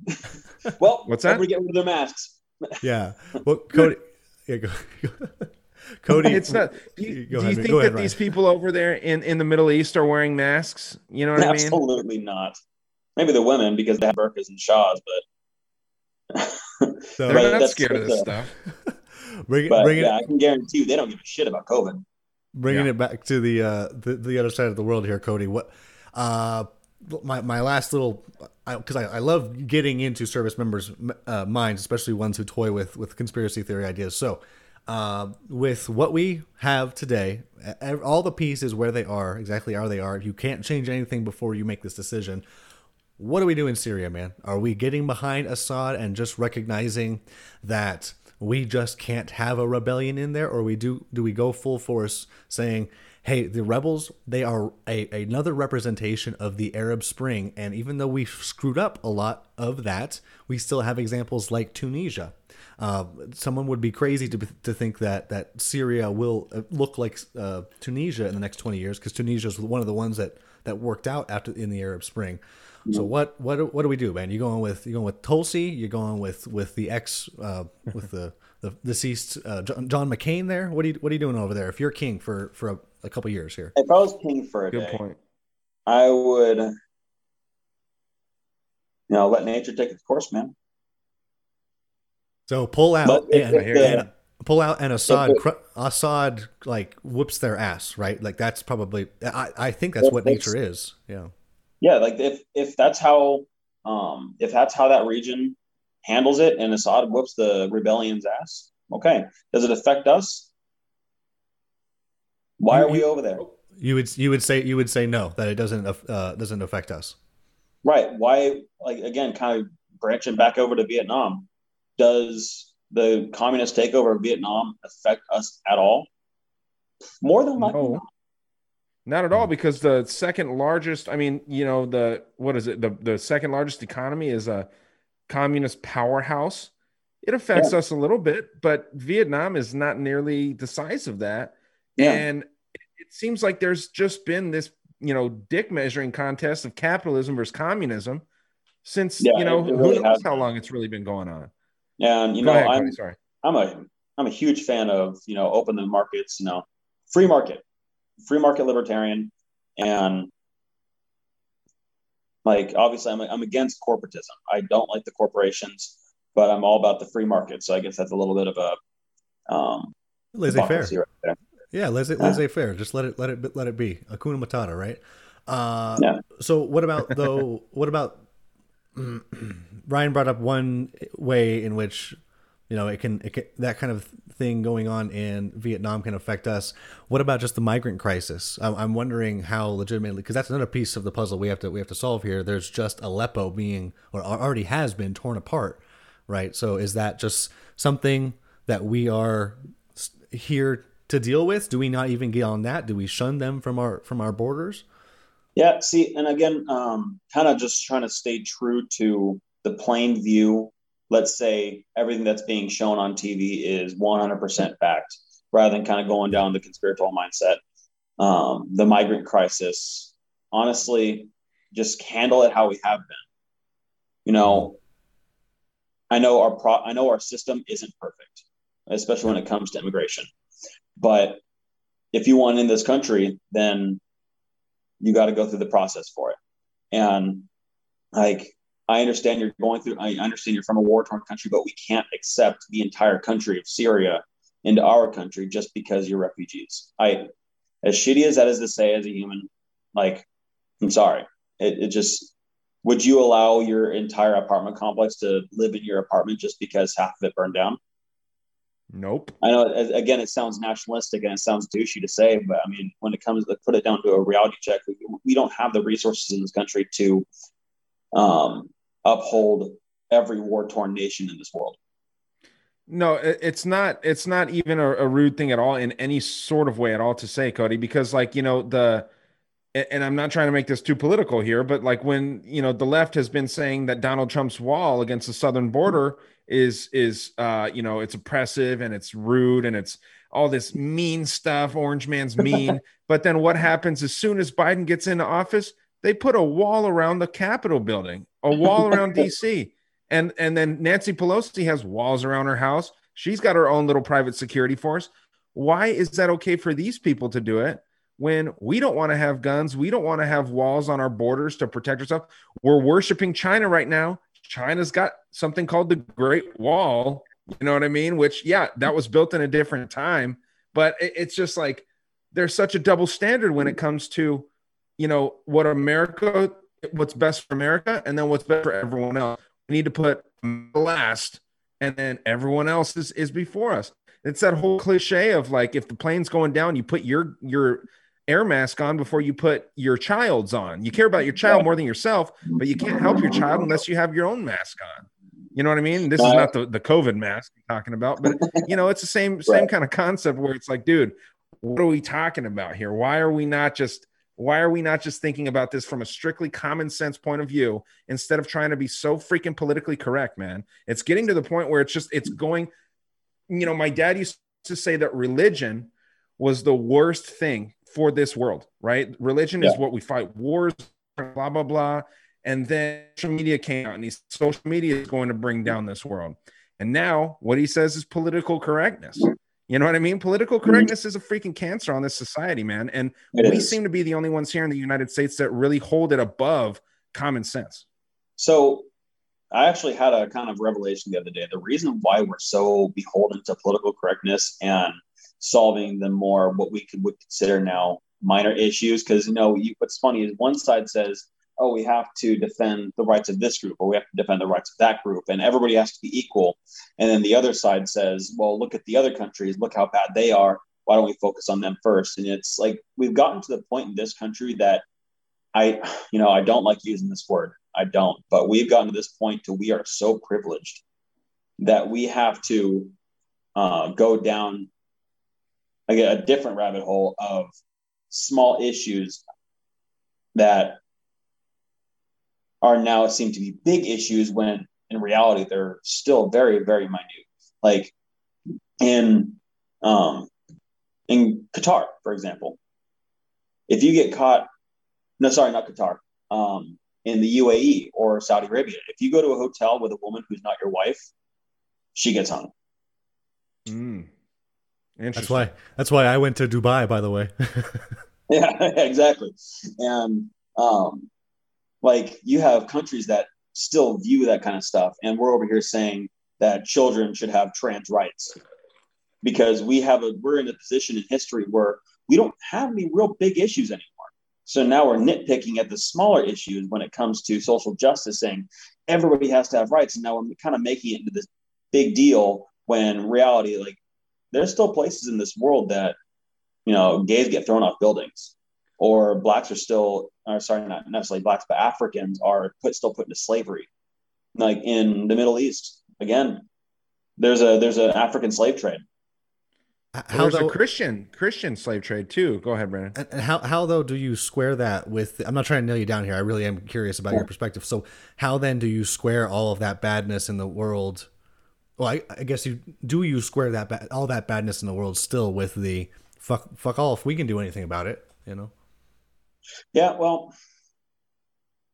[SPEAKER 2] well,
[SPEAKER 1] What's that?
[SPEAKER 2] Everybody get rid of their masks.
[SPEAKER 3] yeah. Well, Cody, yeah, go, Cody,
[SPEAKER 1] it's not. Do you, do
[SPEAKER 3] ahead,
[SPEAKER 1] you think
[SPEAKER 3] ahead,
[SPEAKER 1] that these people over there in, in the Middle East are wearing masks? You know what I mean?
[SPEAKER 2] Absolutely not. Maybe the women because they have burkas and shawls, but
[SPEAKER 3] So,
[SPEAKER 1] They're
[SPEAKER 2] Right,
[SPEAKER 1] not
[SPEAKER 2] that's
[SPEAKER 1] scared of this
[SPEAKER 2] what
[SPEAKER 1] stuff.
[SPEAKER 3] bring it,
[SPEAKER 2] but
[SPEAKER 3] bring it,
[SPEAKER 2] yeah, I can guarantee you they don't give a shit about COVID.
[SPEAKER 3] bringing
[SPEAKER 1] Yeah.
[SPEAKER 3] it back to the, uh, the the other side of the world here, Cody. What uh, my my last little because I, I, love getting into service members' uh, minds, especially ones who toy with with conspiracy theory ideas. So. Uh, with what we have today, all the pieces where they are exactly are they are. You can't change anything before you make this decision. What do we do in Syria, man? Are we getting behind Assad and just recognizing that we just can't have a rebellion in there, or we do do we go full force saying, "Hey, the rebels they are a, another representation of the Arab Spring, and even though we screwed up a lot of that, we still have examples like Tunisia." Uh, someone would be crazy to, to think that that Syria will uh, look like uh, Tunisia in the next 20 years because Tunisia is one of the ones that that worked out after in the Arab Spring. So what what do- what do we do, man? You going with you going with Tulsi? You're going with with the ex uh, with the the deceased uh, John, John McCain there? What are you what are you doing over there? If you're king for for a, a couple years here,
[SPEAKER 2] If I was king for a
[SPEAKER 1] Good
[SPEAKER 2] day,
[SPEAKER 1] point.
[SPEAKER 2] I would, you know, let nature take its course, man.
[SPEAKER 3] So pull out and,
[SPEAKER 1] I hear you.
[SPEAKER 3] and pull out and Assad cr- Assad like whoops their ass, right? Like that's probably I I think that's what nature is. Yeah.
[SPEAKER 2] Yeah, like if if that's how um if that's how that region handles it and Assad whoops the rebellion's ass, okay. Does it affect us? Why are we over there?
[SPEAKER 3] You would you would say you would say no that it doesn't uh, doesn't affect us.
[SPEAKER 2] Right. Why like again, kind of branching back over to Vietnam, does the communist takeover of Vietnam affect us at all? More than likely.
[SPEAKER 1] No, not at all. Because the second largest, I mean, you know, the what is it? The the second largest economy is a communist powerhouse. It affects us a little bit, but Vietnam is not nearly the size of that.
[SPEAKER 2] Yeah.
[SPEAKER 1] And it seems like there's just been this, you know, dick measuring contest of capitalism versus communism since
[SPEAKER 2] Yeah,
[SPEAKER 1] you know
[SPEAKER 2] really
[SPEAKER 1] who knows how long it's really been going on.
[SPEAKER 2] And you
[SPEAKER 1] Go
[SPEAKER 2] know,
[SPEAKER 1] ahead,
[SPEAKER 2] I'm
[SPEAKER 1] sorry.
[SPEAKER 2] I'm a I'm a huge fan of you know open the markets, you know, free market, free market libertarian, and like obviously I'm I'm against corporatism. I don't like the corporations, but I'm all about the free market. So I guess that's a little bit of a um,
[SPEAKER 3] Laissez faire.
[SPEAKER 2] right.
[SPEAKER 3] Yeah, laissez laissez faire. Just let it let it let it be. Hakuna Matata, right? Uh,
[SPEAKER 2] Yeah.
[SPEAKER 3] So what about though? what about Ryan brought up one way in which you know it can, it can that kind of thing going on in Vietnam can affect us. What about just the migrant crisis? I'm, I'm wondering how legitimately because that's another piece of the puzzle we have to we have to solve here. There's just Aleppo being or already has been torn apart, right? So is that just something that we are here to deal with? Do we not even get on that? Do we shun them from our from our borders?
[SPEAKER 2] Yeah, see, and again, um, kind of just trying to stay true to the plain view. Let's say everything that's being shown on TV is 100% fact, rather than kind of going down the conspiratorial mindset. Um, the migrant crisis, honestly, just handle it how we have been. You know, I know our pro- I know our system isn't perfect, especially when it comes to immigration. But if you want in this country, then you got to go through the process for it. And like, I understand you're going through. I understand you're from a war torn country, but we can't accept the entire country of Syria into our country just because you're refugees. I, as shitty as that is to say, as a human, like, I'm sorry. It, it just would you allow your entire apartment complex to live in your apartment just because half of it burned down?
[SPEAKER 1] Nope.
[SPEAKER 2] I know. Again, it sounds nationalistic and it sounds douchey to say, but I mean, when it comes to put it down to a reality check, we, we don't have the resources in this country to um, uphold every war torn nation in this world.
[SPEAKER 1] No, it's not. It's not even a, a, rude thing at all in any sort of way at all to say, Cody, because like you know the, and I'm not trying to make this too political here, but like when you know the left has been saying that Donald Trump's wall against the southern border is is uh you know it's oppressive and it's rude and it's all this mean stuff. Orange man's mean, but then what happens as soon as Biden gets into office? They put a wall around the Capitol building, a wall around DC. And and then Nancy Pelosi has walls around her house. She's got her own little private security force. Why is that okay for these people to do it when we don't want to have guns? We don't want to have walls on our borders to protect ourselves. We're worshiping China right now. China's got something called the Great Wall. You know what I mean? Which, yeah, that was built in a different time, but it, it's just like there's such a double standard when it comes to you know what America, what's best for America, and then what's best for everyone else. We need to put last, and then everyone else is is before us. It's that whole cliche of like if the plane's going down, you put your your air mask on before you put your child's on. You care about your child more than yourself, but you can't help your child unless you have your own mask on. You know what I mean? This is not the, the COVID mask I'm talking about, but you know, it's the same same kind of concept where it's like, dude, what are we talking about here? Why are we not just why are we not just thinking about this from a strictly common sense point of view instead of trying to be so freaking politically correct, man? It's getting to the point where it's just, it's going, you know, my dad used to say that religion was the worst thing for this world, right? Religion yeah. is what we fight wars, blah, blah, blah. And then social media came out and he, social media is going to bring down this world. And now what he says is political correctness. You know what I mean? Political mm-hmm. correctness is a freaking cancer on this society, man. And it we is. seem to be the only ones here in the United States that really hold it above common sense.
[SPEAKER 2] So I actually had a kind of revelation the other day. The reason why we're so beholden to political correctness and solving the more what we could would consider now minor issues, because you know you, what's funny is one side says oh, we have to defend the rights of this group or we have to defend the rights of that group, and everybody has to be equal. And then the other side says, well, look at the other countries, look how bad they are. Why don't we focus on them first? And it's like we've gotten to the point in this country that I, you know, I don't like using this word. I don't, but we've gotten to this point to we are so privileged that we have to uh, go down like a different rabbit hole of small issues that are now seem to be big issues when in reality they're still very very minute like in um in qatar for example if you get caught no sorry not qatar um in the uae or saudi arabia if you go to a hotel with a woman who's not your wife she gets hung
[SPEAKER 3] mm. That's why that's why i went to dubai by the way.
[SPEAKER 2] Yeah exactly. And um like you have countries that still view that kind of stuff. And we're over here saying that children should have trans rights because we have a we're in a position in history where we don't have any real big issues anymore. So now we're nitpicking at the smaller issues when it comes to social justice saying everybody has to have rights. And now we're kind of making it into this big deal when reality like there's still places in this world that you know gays get thrown off buildings or blacks are still or sorry not necessarily blacks but africans are put still put into slavery. Like in the middle east again there's a there's an african slave trade.
[SPEAKER 1] How there's though, a christian christian slave trade too. Go ahead brandon.
[SPEAKER 3] And how, how though do you square that with i'm not trying to nail you down here. I really am curious about yeah. your perspective. So how then do you square all of that badness in the world well i, I guess you do you square that ba- all that badness in the world still with the fuck fuck all if we can do anything about it you know
[SPEAKER 2] yeah, well,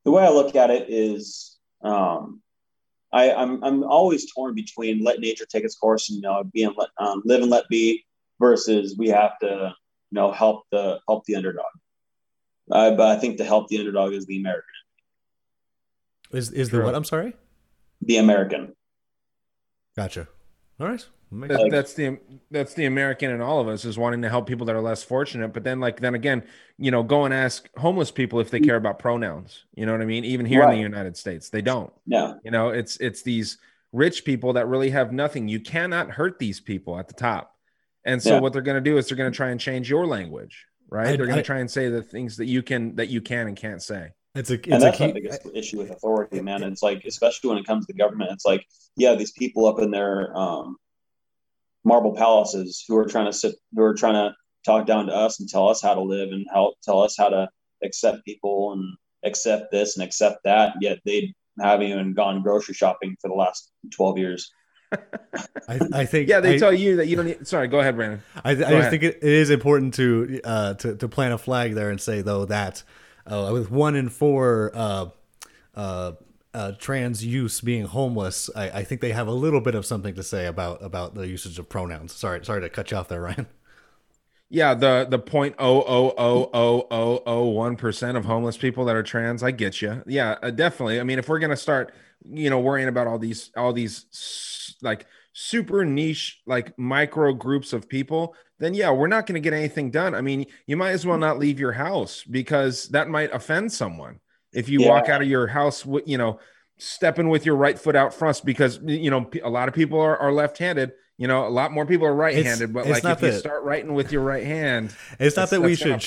[SPEAKER 2] the way I look at it is, um, I, I'm I'm always torn between let nature take its course and you know being let um, live and let be versus we have to you know help the help the underdog. Uh, but I think to help the underdog is the American.
[SPEAKER 3] Is is the what? I'm sorry.
[SPEAKER 2] The American.
[SPEAKER 3] Gotcha. All right.
[SPEAKER 1] That, that's the that's the American in all of us is wanting to help people that are less fortunate. But then, like then again, you know, go and ask homeless people if they care about pronouns. You know what I mean? Even here in the United States, they don't.
[SPEAKER 2] Yeah.
[SPEAKER 1] You know, it's it's these rich people that really have nothing. You cannot hurt these people at the top. And so
[SPEAKER 2] Yeah.
[SPEAKER 1] what they're going to do is they're going to try and change your language, right?
[SPEAKER 3] I-
[SPEAKER 1] they're going to try and say the things that you can that you can and can't say.
[SPEAKER 3] It's a it's
[SPEAKER 2] and
[SPEAKER 3] a
[SPEAKER 2] that's
[SPEAKER 3] key.
[SPEAKER 2] the biggest issue with authority, man. It's like, especially when it comes to government, it's like, yeah, these people up in their um, marble palaces who are trying to sit, who are trying to talk down to us and tell us how to live and how tell us how to accept people and accept this and accept that. Yet they haven't even gone grocery shopping for the last twelve years.
[SPEAKER 3] I, I think
[SPEAKER 1] Yeah, they
[SPEAKER 3] I,
[SPEAKER 1] tell you that you don't need. Sorry, go ahead, Brandon.
[SPEAKER 3] I, I
[SPEAKER 1] Go
[SPEAKER 3] just
[SPEAKER 1] ahead.
[SPEAKER 3] think it, it is important to uh, to to plant a flag there and say though that uh, with one in four uh, uh, uh, trans use being homeless, I, I think they have a little bit of something to say about about the usage of pronouns. Sorry, sorry to cut you off there, Ryan.
[SPEAKER 1] Yeah, the the point oh oh oh oh oh oh one percent of homeless people that are trans. I get you. Yeah, uh, definitely. I mean, if we're gonna start, you know, worrying about all these all these like super niche like micro groups of people, then yeah, we're not gonna get anything done. I mean, you might as well not leave your house because that might offend someone if you
[SPEAKER 2] Yeah.
[SPEAKER 1] walk out of your house with you know stepping with your right foot out front because you know a lot of people are, are left-handed you know a lot more people are right-handed but
[SPEAKER 3] it's
[SPEAKER 1] like if you start writing with your right hand
[SPEAKER 3] It's not that we should.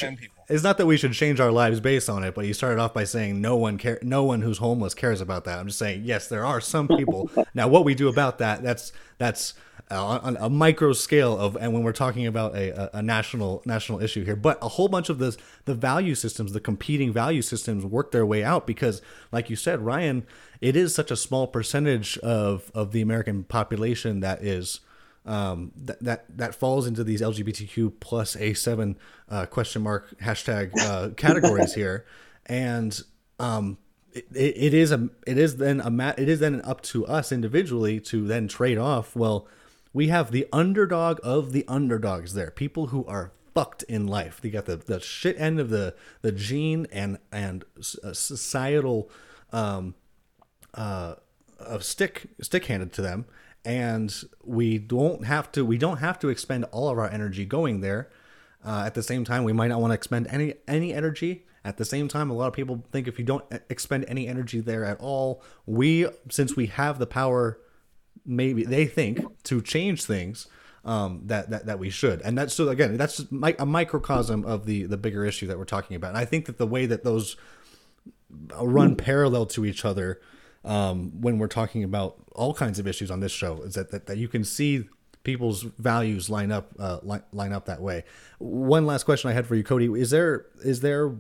[SPEAKER 3] It's not that we should change our lives based on it, but you started off by saying no one care, no one who's homeless cares about that. I'm just saying yes, there are some people. now, what we do about that, that's that's uh, on a micro scale of, and when we're talking about a, a, a national national issue here, but a whole bunch of the the value systems, the competing value systems, work their way out because, like you said, Ryan, it is such a small percentage of of the American population that is um, that that that falls into these LGBTQ plus A seven uh, question mark hashtag uh, categories here, and um, it, it is a it is then a it is then up to us individually to then trade off. Well, we have the underdog of the underdogs there, people who are fucked in life. They got the the shit end of the the gene and and societal um, uh, of stick stick handed to them and we don't have to we don't have to expend all of our energy going there. Uh, at the same time we might not want to expend any any energy. At the same time a lot of people think if you don't expend any energy there at all we since we have the power maybe they think to change things um, that, that that we should. And that's so again that's mi- a microcosm of the the bigger issue that we're talking about. And i think that the way that those run parallel to each other um, when we're talking about all kinds of issues on this show is that, that, that you can see people's values line up uh, line, line up that way. One last question i had for you cody. Is there is there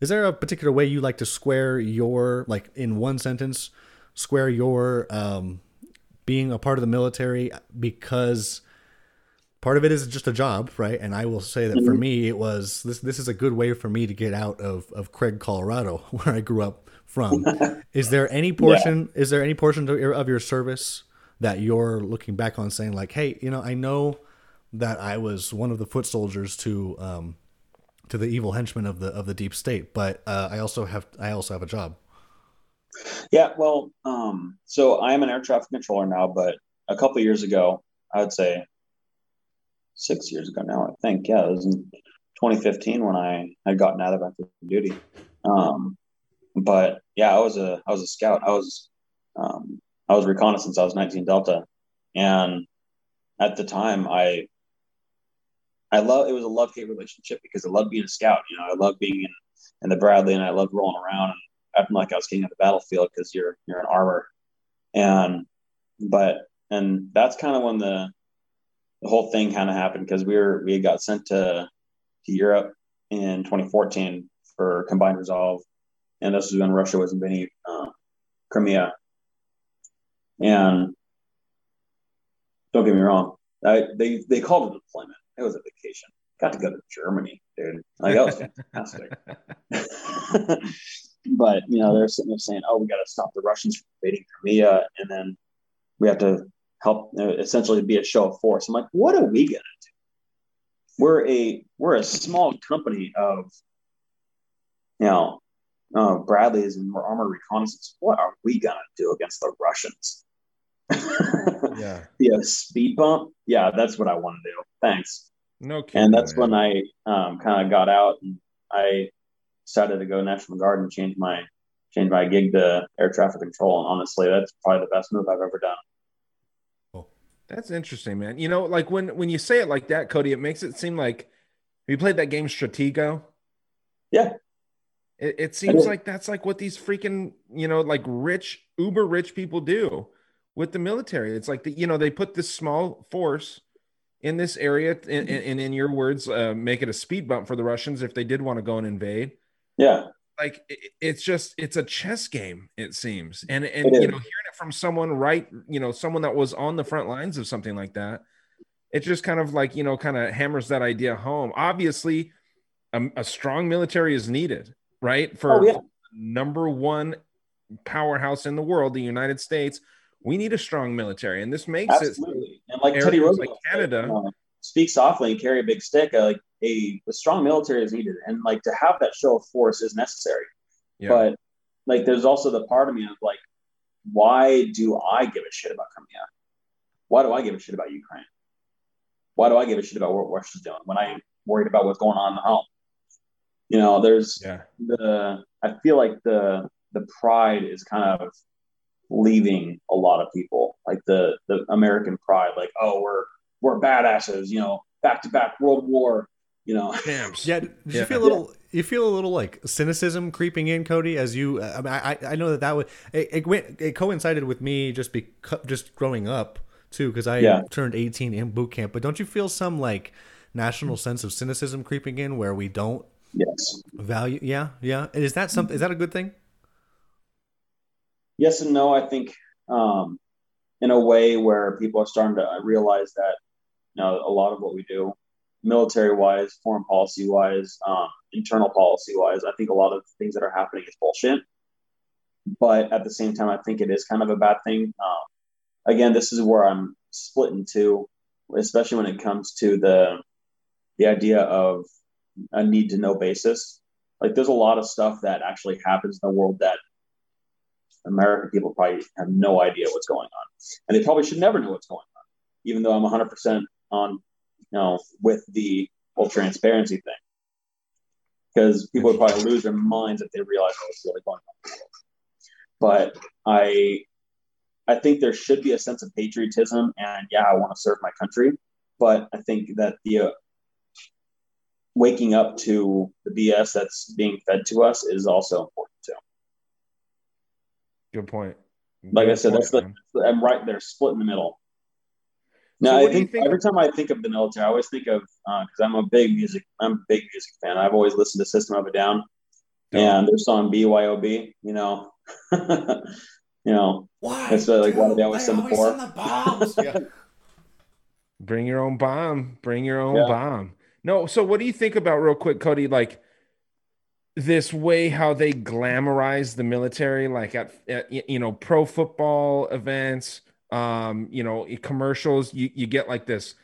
[SPEAKER 3] is there a particular way you like to square your like in one sentence square your um, being a part of the military because part of it is just a job, right? And I will say that for me, it was this. This is a good way for me to get out of of Craig, Colorado, where I grew up from. is there any portion? Is there any portion of your, of your service that you're looking back on saying like, hey, you know, I know that I was one of the foot soldiers to um, to the evil henchmen of the of the deep state, but uh, I also have I also have a job.
[SPEAKER 2] Yeah, well, um, so I am an air traffic controller now, but a couple years ago, I would say six years ago now, I think. Yeah, it was in 2015 when I had gotten out of active duty. Um, but yeah, I was a I was a scout. I was um, I was reconnaissance. I was 19 Delta, and at the time, I I love it was a love hate relationship because I loved being a scout. You know, I loved being in, in the Bradley, and I loved rolling around and acting like I was king of the battlefield because you're you're in armor, and but and that's kind of when the the whole thing kind of happened because we were we got sent to to Europe in 2014 for combined resolve, and this was when Russia was invading uh, Crimea. And don't get me wrong, I, they they called it a deployment. It was a vacation. Got to go to Germany, dude. Like that was fantastic. but you know, they're sitting there saying, "Oh, we got to stop the Russians from invading Crimea," and then we have to help uh, essentially be a show of force. I'm like, what are we gonna do? We're a we're a small company of, you know, uh, Bradleys and armored reconnaissance. What are we gonna do against the Russians?
[SPEAKER 1] Yeah.
[SPEAKER 2] yeah, speed bump. Yeah, that's what I want to do. Thanks.
[SPEAKER 1] No kidding.
[SPEAKER 2] And that's
[SPEAKER 1] man.
[SPEAKER 2] when I um, kind of got out and I decided to go National Guard and change my change my gig to air traffic control. And honestly, that's probably the best move I've ever done.
[SPEAKER 1] That's interesting, man. You know, like when when you say it like that, Cody, it makes it seem like have you played that game Stratego?
[SPEAKER 2] Yeah.
[SPEAKER 1] It, it seems like that's like what these freaking, you know, like rich, uber rich people do with the military. It's like the, you know, they put this small force in this area, and, and in your words, uh, make it a speed bump for the Russians if they did want to go and invade.
[SPEAKER 2] Yeah.
[SPEAKER 1] Like it, it's just it's a chess game, it seems, and and you know, hearing from someone right, you know, someone that was on the front lines of something like that, it just kind of like you know, kind of hammers that idea home. Obviously, a, a strong military is needed, right? For
[SPEAKER 2] Oh, yeah.
[SPEAKER 1] number one powerhouse in the world, the United States, we need a strong military, and this makes it.
[SPEAKER 2] And like Teddy Roosevelt, said,
[SPEAKER 1] Canada-
[SPEAKER 2] uh, speak softly and carry a big stick. Uh, like a, a strong military is needed, and like to have that show of force is necessary.
[SPEAKER 1] Yeah.
[SPEAKER 2] But like, there's also the part of me of like, why do I give a shit about Crimea? Why do I give a shit about Ukraine? Why do I give a shit about what Russia's doing when I'm worried about what's going on in the home? You know, there's
[SPEAKER 1] yeah,
[SPEAKER 2] the I feel like the the pride is kind of leaving a lot of people, like the the American pride, like oh we're we're badasses, you know, back to back World War, you know.
[SPEAKER 1] champs.
[SPEAKER 3] Yeah, did
[SPEAKER 1] Yeah.
[SPEAKER 3] you feel a little? You feel a little like cynicism creeping in, Cody, as you. I mean, I I know that that would it, it went it coincided with me just be just growing up too because I
[SPEAKER 2] Yeah.
[SPEAKER 3] turned eighteen in boot camp. But don't you feel some like national sense of cynicism creeping in where we don't
[SPEAKER 2] Yes,
[SPEAKER 3] value? Yeah, yeah. Is that something? Is that a good thing?
[SPEAKER 2] yes and no. I think um, in a way where people are starting to realize that you know a lot of what we do, military wise, foreign policy wise, um, internal policy wise, I think a lot of things that are happening is bullshit. But at the same time, I think it is kind of a bad thing. Um, again, this is where I'm split in two, especially when it comes to the the idea of a need to know basis. Like, there's a lot of stuff that actually happens in the world that American people probably have no idea what's going on, and they probably should never know what's going on. Even though I'm 100 percent on, you know, with the whole transparency thing, because people would probably lose their minds if they realize what's really going on. But I, I think there should be a sense of patriotism, and yeah, I want to serve my country. But I think that the uh, waking up to the BS that's being fed to us is also important too.
[SPEAKER 1] Good point.
[SPEAKER 2] Like I
[SPEAKER 1] Good
[SPEAKER 2] said, that's the
[SPEAKER 1] man.
[SPEAKER 2] I'm right there, split in the middle.
[SPEAKER 1] So
[SPEAKER 2] I think,
[SPEAKER 1] think-
[SPEAKER 2] every time I think of the military, I always think of because I'm a big music, I'm a big music fan. I've always listened to System of a Down and their song BYOB. You know, you know,
[SPEAKER 4] Why?
[SPEAKER 2] That's uh, like, why do they always
[SPEAKER 4] They
[SPEAKER 2] send the
[SPEAKER 4] always
[SPEAKER 2] poor?
[SPEAKER 4] send the bombs.
[SPEAKER 3] Yeah.
[SPEAKER 1] Bring your own bomb. Bring your own
[SPEAKER 2] Yeah.
[SPEAKER 1] bomb. No, so what do you think about real quick, Cody? Like this way how they glamorize the military, like at, at you know pro football events, um, you know commercials. You you get like this,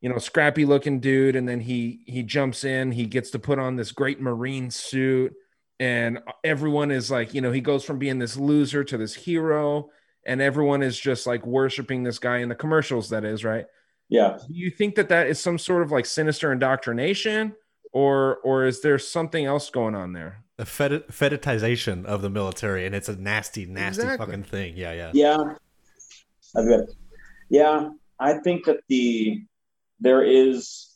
[SPEAKER 1] you know, scrappy looking dude, and then he he jumps in. He gets to put on this great marine suit, and everyone is like, you know, he goes from being this loser to this hero, and everyone is just like worshiping this guy in the commercials. That is right
[SPEAKER 2] yeah.
[SPEAKER 1] do you think that that is some sort of like sinister indoctrination or or is there something else going on there
[SPEAKER 3] The feti- fetishization of the military, and it's a nasty, nasty
[SPEAKER 1] Exactly.
[SPEAKER 3] fucking thing. Yeah, yeah.
[SPEAKER 2] Yeah, I've got. Yeah, I think that the there is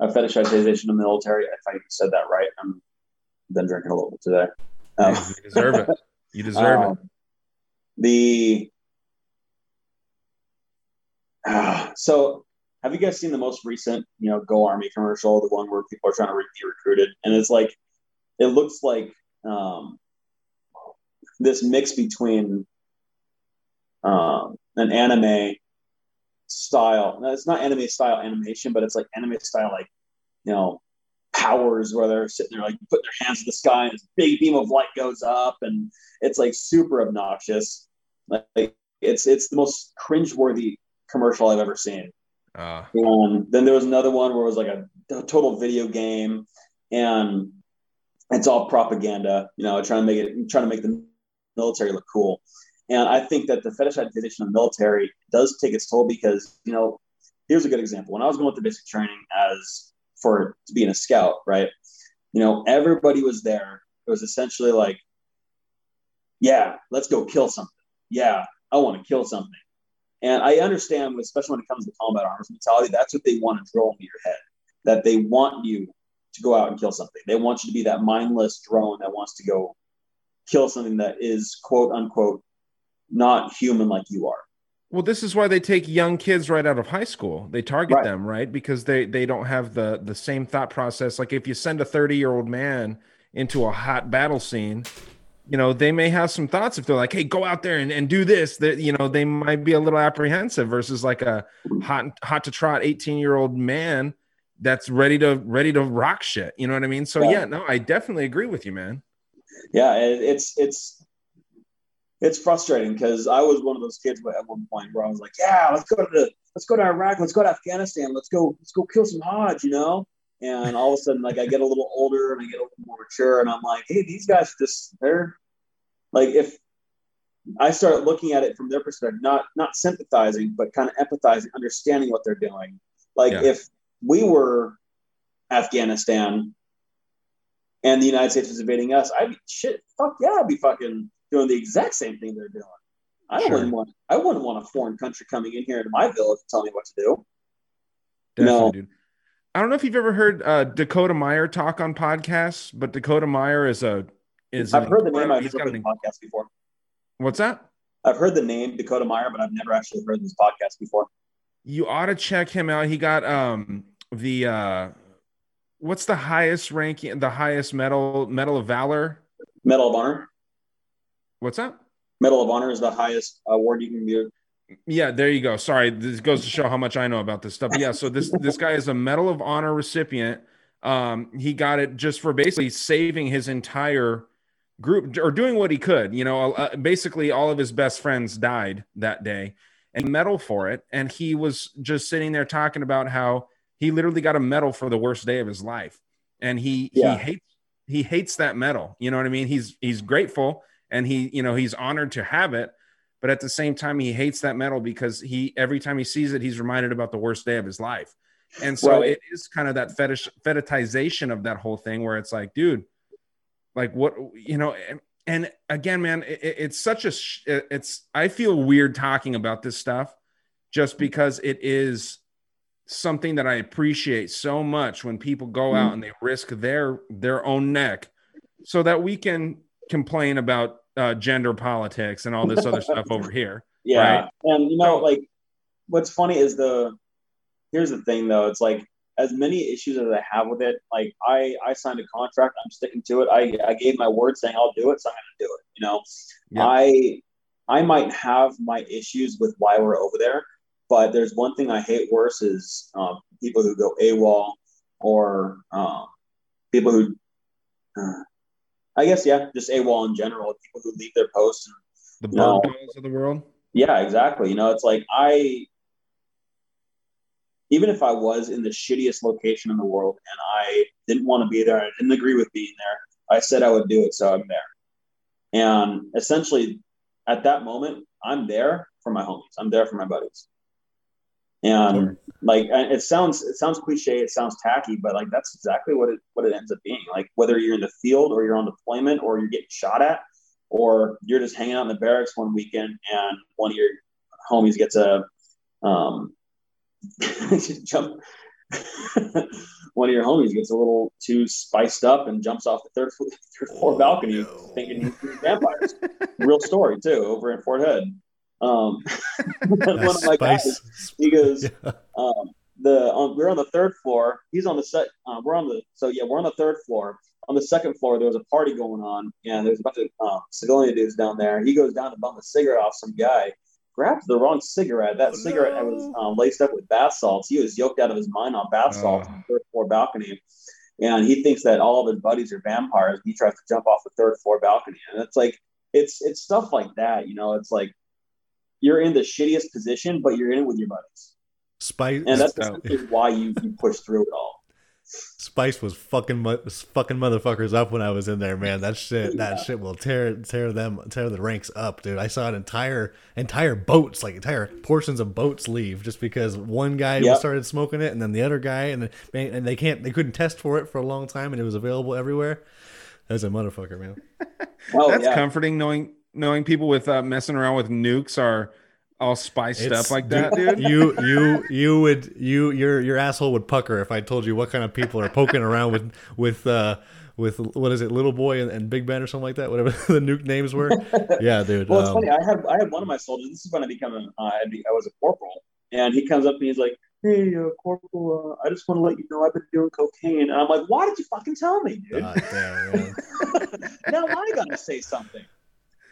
[SPEAKER 2] a fetishization of military. If I said that right, I'm been drinking a little bit today. Um,
[SPEAKER 1] you deserve it you deserve it
[SPEAKER 2] um, The Ah, so, have you guys seen the most recent, you know, Go Army commercial, the one where people are trying to re- be recruited, and it's like, it looks like um, this mix between um, an anime style. No, it's not anime style animation, but it's like anime style, like you know, powers where they're sitting there like putting their hands in the sky and this big beam of light goes up, and it's like super obnoxious. Like it's it's the most cringeworthy commercial I've ever seen.
[SPEAKER 1] uh,
[SPEAKER 2] And then there was another one where it was like a, a total video game, and it's all propaganda, you know, trying to make it, trying to make the military look cool. And I think that the fetishization of the military does take its toll because, you know, here's a good example. When I was going through basic training as for being a scout, right? You know, everybody was there. It was essentially like, yeah, let's go kill something. Yeah, I want to kill something. And I understand, especially when it comes to combat arms mentality, that's what they want to drill into your head. That they want you to go out and kill something. They want you to be that mindless drone that wants to go kill something that is quote unquote not human like you are.
[SPEAKER 1] Well, this is why they take young kids right out of high school. They target
[SPEAKER 2] Right.
[SPEAKER 1] them, right? Because they they don't have the the same thought process. Like if you send a 30-year-old man into a hot battle scene, you know, they may have some thoughts if they're like, hey, go out there and, and do this, that you know, they might be a little apprehensive versus like a hot hot to trot 18-year-old man that's ready to ready to rock shit. You know what I mean? So
[SPEAKER 2] Yeah.
[SPEAKER 1] yeah, no, I definitely agree with you, man.
[SPEAKER 2] Yeah, it's it's it's frustrating because I was one of those kids at one point where I was like, yeah, let's go to the let's go to Iraq, let's go to Afghanistan, let's go let's go kill some Hodge, you know. And all of a sudden, like I get a little older and I get a little more mature, and I'm like, hey, these guys just they're like if I start looking at it from their perspective, not not sympathizing, but kind of empathizing, understanding what they're doing. Like
[SPEAKER 1] Yeah.
[SPEAKER 2] if we were Afghanistan and the United States was invading us, I'd be shit. Fuck yeah, I'd be fucking doing the exact same thing they're doing. I
[SPEAKER 1] Sure.
[SPEAKER 2] wouldn't want. I wouldn't want a foreign country coming in here into my village and telling me what to do.
[SPEAKER 1] Definitely,
[SPEAKER 2] No.
[SPEAKER 1] dude. I don't know if you've ever heard uh, Dakota Meyer talk on podcasts, but Dakota Meyer is a is
[SPEAKER 2] I've heard the name. I've never heard
[SPEAKER 1] an,
[SPEAKER 2] podcast before.
[SPEAKER 1] what's that?
[SPEAKER 2] I've heard the name Dakota Meyer, but I've never actually heard this podcast before.
[SPEAKER 1] You ought to check him out. He got um the uh what's the highest ranking the highest medal medal of valor?
[SPEAKER 2] Medal of Honor.
[SPEAKER 1] What's that?
[SPEAKER 2] Medal of Honor is the highest award you can give.
[SPEAKER 1] Yeah, there you go. Sorry, this goes to show how much I know about this stuff. But yeah, so this this guy is a Medal of Honor recipient. Um, he got it just for basically saving his entire group or doing what he could. You know, uh, basically all of his best friends died that day, and medal for it. And he was just sitting there talking about how he literally got a medal for the worst day of his life, and he
[SPEAKER 2] Yeah.
[SPEAKER 1] he hates he hates that medal. You know what I mean? He's he's grateful and he you know he's honored to have it but at the same time he hates that medal because he every time he sees it he's reminded about the worst day of his life and so
[SPEAKER 2] Right.
[SPEAKER 1] it is kind of that fetish fetishization of that whole thing where it's like dude like what you know and, again man it, it- it's such a it's i feel weird talking about this stuff just because it is something that i appreciate so much when people go out mm-hmm. and they risk their their own neck so that we can complain about uh, gender politics and all this other stuff over here
[SPEAKER 2] Yeah,
[SPEAKER 1] Right.
[SPEAKER 2] and you know, like, what's funny is the. Here's the thing, though. It's like as many issues as I have with it. Like, I I signed a contract. I'm sticking to it. I I gave my word saying I'll do it, so I'm going to do it. You know,
[SPEAKER 1] Yeah.
[SPEAKER 2] I I might have my issues with why we're over there, but there's one thing I hate worse is um, people who go AWOL or um, people who. Uh, I guess yeah, just AWOL in general. People who leave their posts and
[SPEAKER 1] the bird dogs of the world
[SPEAKER 2] yeah, exactly. You know, it's like I, even if I was in the shittiest location in the world and I didn't want to be there, I didn't agree with being there, I said I would do it, so I'm there. And essentially, at that moment, I'm there for my homies. I'm there for my buddies. And like, it sounds it sounds cliche, it sounds tacky, but like that's exactly what it what it ends up being. Like whether you're in the field or you're on deployment or you're getting shot at, or you're just hanging out in the barracks one weekend and one of your homies gets a um jump one of your homies gets a little too spiced up and jumps off the third, third floor balcony thinking he's vampires real story too over in fort hood um one of my guys he goes
[SPEAKER 3] Yeah.
[SPEAKER 2] um, the um, we're on the third floor. He's on the set. Uh, we're on the so yeah, we're on the third floor. On the second floor, there was a party going on, and there's a bunch of um, civilian dudes down there. He goes down to bum a cigarette off some guy, grabs the wrong cigarette. That
[SPEAKER 3] Oh,
[SPEAKER 2] cigarette
[SPEAKER 3] no.
[SPEAKER 2] was um, laced up with bath salts. He was yoked out of his mind on bath salts
[SPEAKER 1] Oh.
[SPEAKER 2] on the third floor balcony. And he thinks that all of his buddies are vampires. He tries to jump off the third floor balcony, and it's like it's it's stuff like that. You know, it's like you're in the shittiest position, but you're in it with your buddies
[SPEAKER 3] Spice.
[SPEAKER 2] and that's
[SPEAKER 1] Oh.
[SPEAKER 2] why you, you push through it all.
[SPEAKER 3] Spice was fucking mu- fucking motherfuckers up when I was in there, man. That shit, that shit will tear tear them tear the ranks up, dude. I saw an entire entire boats, like entire portions of boats leave just because one guy
[SPEAKER 2] Yep.
[SPEAKER 3] started smoking it, and then the other guy, and then, and they can't they couldn't test for it for a long time, and it was available everywhere. That's a motherfucker, man.
[SPEAKER 2] Oh,
[SPEAKER 1] That's
[SPEAKER 2] yeah.
[SPEAKER 1] comforting knowing knowing people with uh, messing around with nukes are all spiced
[SPEAKER 3] It's-
[SPEAKER 1] up like that, dude.
[SPEAKER 3] You you you would you your your asshole would pucker if I told you what kind of people are poking around with with uh with what is it, little boy and, and Big Ben or something like that, whatever the nuke names were. Yeah, dude.
[SPEAKER 2] Well, it's
[SPEAKER 3] um,
[SPEAKER 2] funny. I had I had one of my soldiers. This is when I became a, uh, I be- I was a corporal, and he comes up. And he's like, "Hey, uh, corporal, uh, I just want to let you know I've been doing cocaine." And I'm like, "Why did you fucking tell me, dude?
[SPEAKER 3] God damn, man.
[SPEAKER 2] now I gotta say something."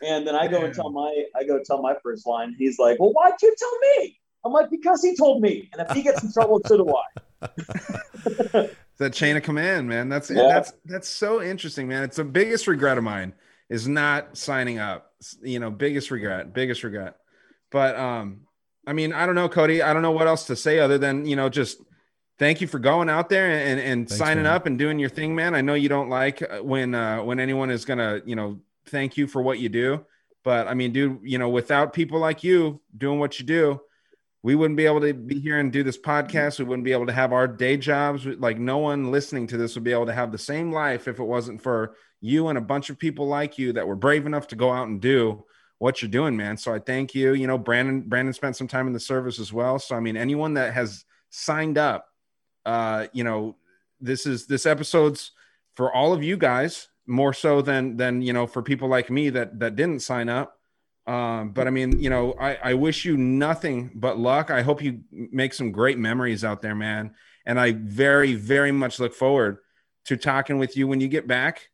[SPEAKER 2] And then I go and tell my I go tell my first line. He's like, "Well, why'd you tell me?" I'm like, "Because he told me, and if he gets in trouble, so do I."
[SPEAKER 1] that chain of command, man. That's
[SPEAKER 2] Yeah.
[SPEAKER 1] that's that's so interesting, man. It's the biggest regret of mine is not signing up. You know, biggest regret, biggest regret. But um, I mean, I don't know, Cody. I don't know what else to say other than you know, just thank you for going out there and and
[SPEAKER 3] Thanks,
[SPEAKER 1] signing
[SPEAKER 3] man.
[SPEAKER 1] up and doing your thing, man. I know you don't like uh, when uh, when anyone is gonna you know thank you for what you do, but I mean, dude, you know, without people like you doing what you do, we wouldn't be able to be here and do this podcast. We wouldn't be able to have our day jobs. Like no one listening to this would be able to have the same life if it wasn't for you and a bunch of people like you that were brave enough to go out and do what you're doing, man. So I thank you. You know, Brandon, Brandon spent some time in the service as well. So I mean, anyone that has signed up, uh, you know, this is this episode's for all of you guys more so than than you know for people like me that that didn't sign up. Um, but I mean, you know, I, I wish you nothing but luck. I hope you make some great memories out there, man. And I very, very much look forward to talking with you when you get back.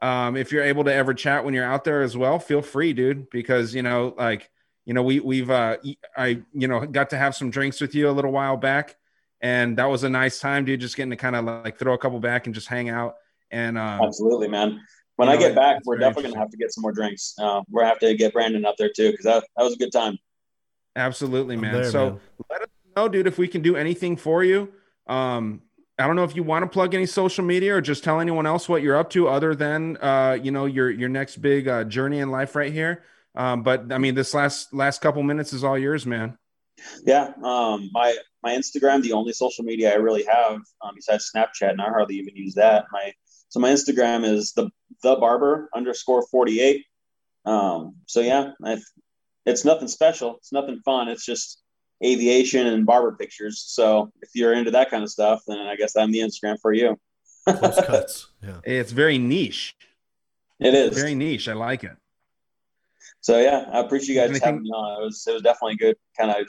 [SPEAKER 1] Um, if you're able to ever chat when you're out there as well, feel free, dude, because you know, like, you know, we we've uh I you know got to have some drinks with you a little while back, and that was a nice time, dude. Just getting to kind of like throw a couple back and just hang out. And um,
[SPEAKER 2] Absolutely, man. When
[SPEAKER 1] You
[SPEAKER 2] I
[SPEAKER 1] know,
[SPEAKER 2] get back, we're definitely gonna have to get some more drinks. Uh, we're gonna have to get Brandon up there too because that, that was a good time.
[SPEAKER 1] Absolutely, man.
[SPEAKER 3] there,
[SPEAKER 1] so
[SPEAKER 3] man.
[SPEAKER 1] let us know, dude, if we can do anything for you. Um, I don't know if you want to plug any social media or just tell anyone else what you're up to other than uh, you know, your your next big uh, journey in life right here. Um, but I mean, this last last couple minutes is all yours, man.
[SPEAKER 2] Yeah, um, my my Instagram, the only social media I really have um, besides Snapchat, and I hardly even use that. My so my Instagram is the the barber underscore forty eight. Um, so yeah, i it's nothing special. It's nothing fun. It's just aviation and barber pictures. So if you're into that kind of stuff, then I guess I'm the Instagram for you.
[SPEAKER 3] Close cuts. Yeah.
[SPEAKER 1] It's very niche,
[SPEAKER 2] It is.
[SPEAKER 1] very niche. I like it.
[SPEAKER 2] So yeah, I appreciate you guys
[SPEAKER 1] Anything-
[SPEAKER 2] having me on. It was it was definitely good. Kind of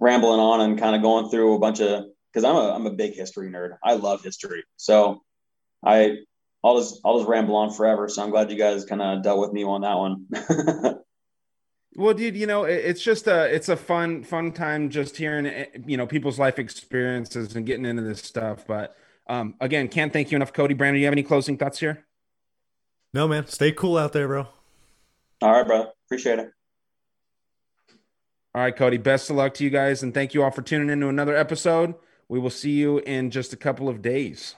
[SPEAKER 2] rambling on and kind of going through a bunch of because I'm a I'm a big history nerd. I love history. So I I'll just I'll just ramble on forever. So I'm glad you guys kind of dealt with me on that one.
[SPEAKER 1] Well, dude, you know, it- it's just a it's a fun fun time just hearing eh, you know people's life experiences and getting into this stuff. But um, again, can't thank you enough, Cody. Brandon, do you have any closing thoughts here?
[SPEAKER 3] No, man. Stay cool out there, bro.
[SPEAKER 2] all right, bro. Appreciate it.
[SPEAKER 1] All right, Cody. Best of luck to you guys, and thank you all for tuning in to another episode. We will see you in just a couple of days.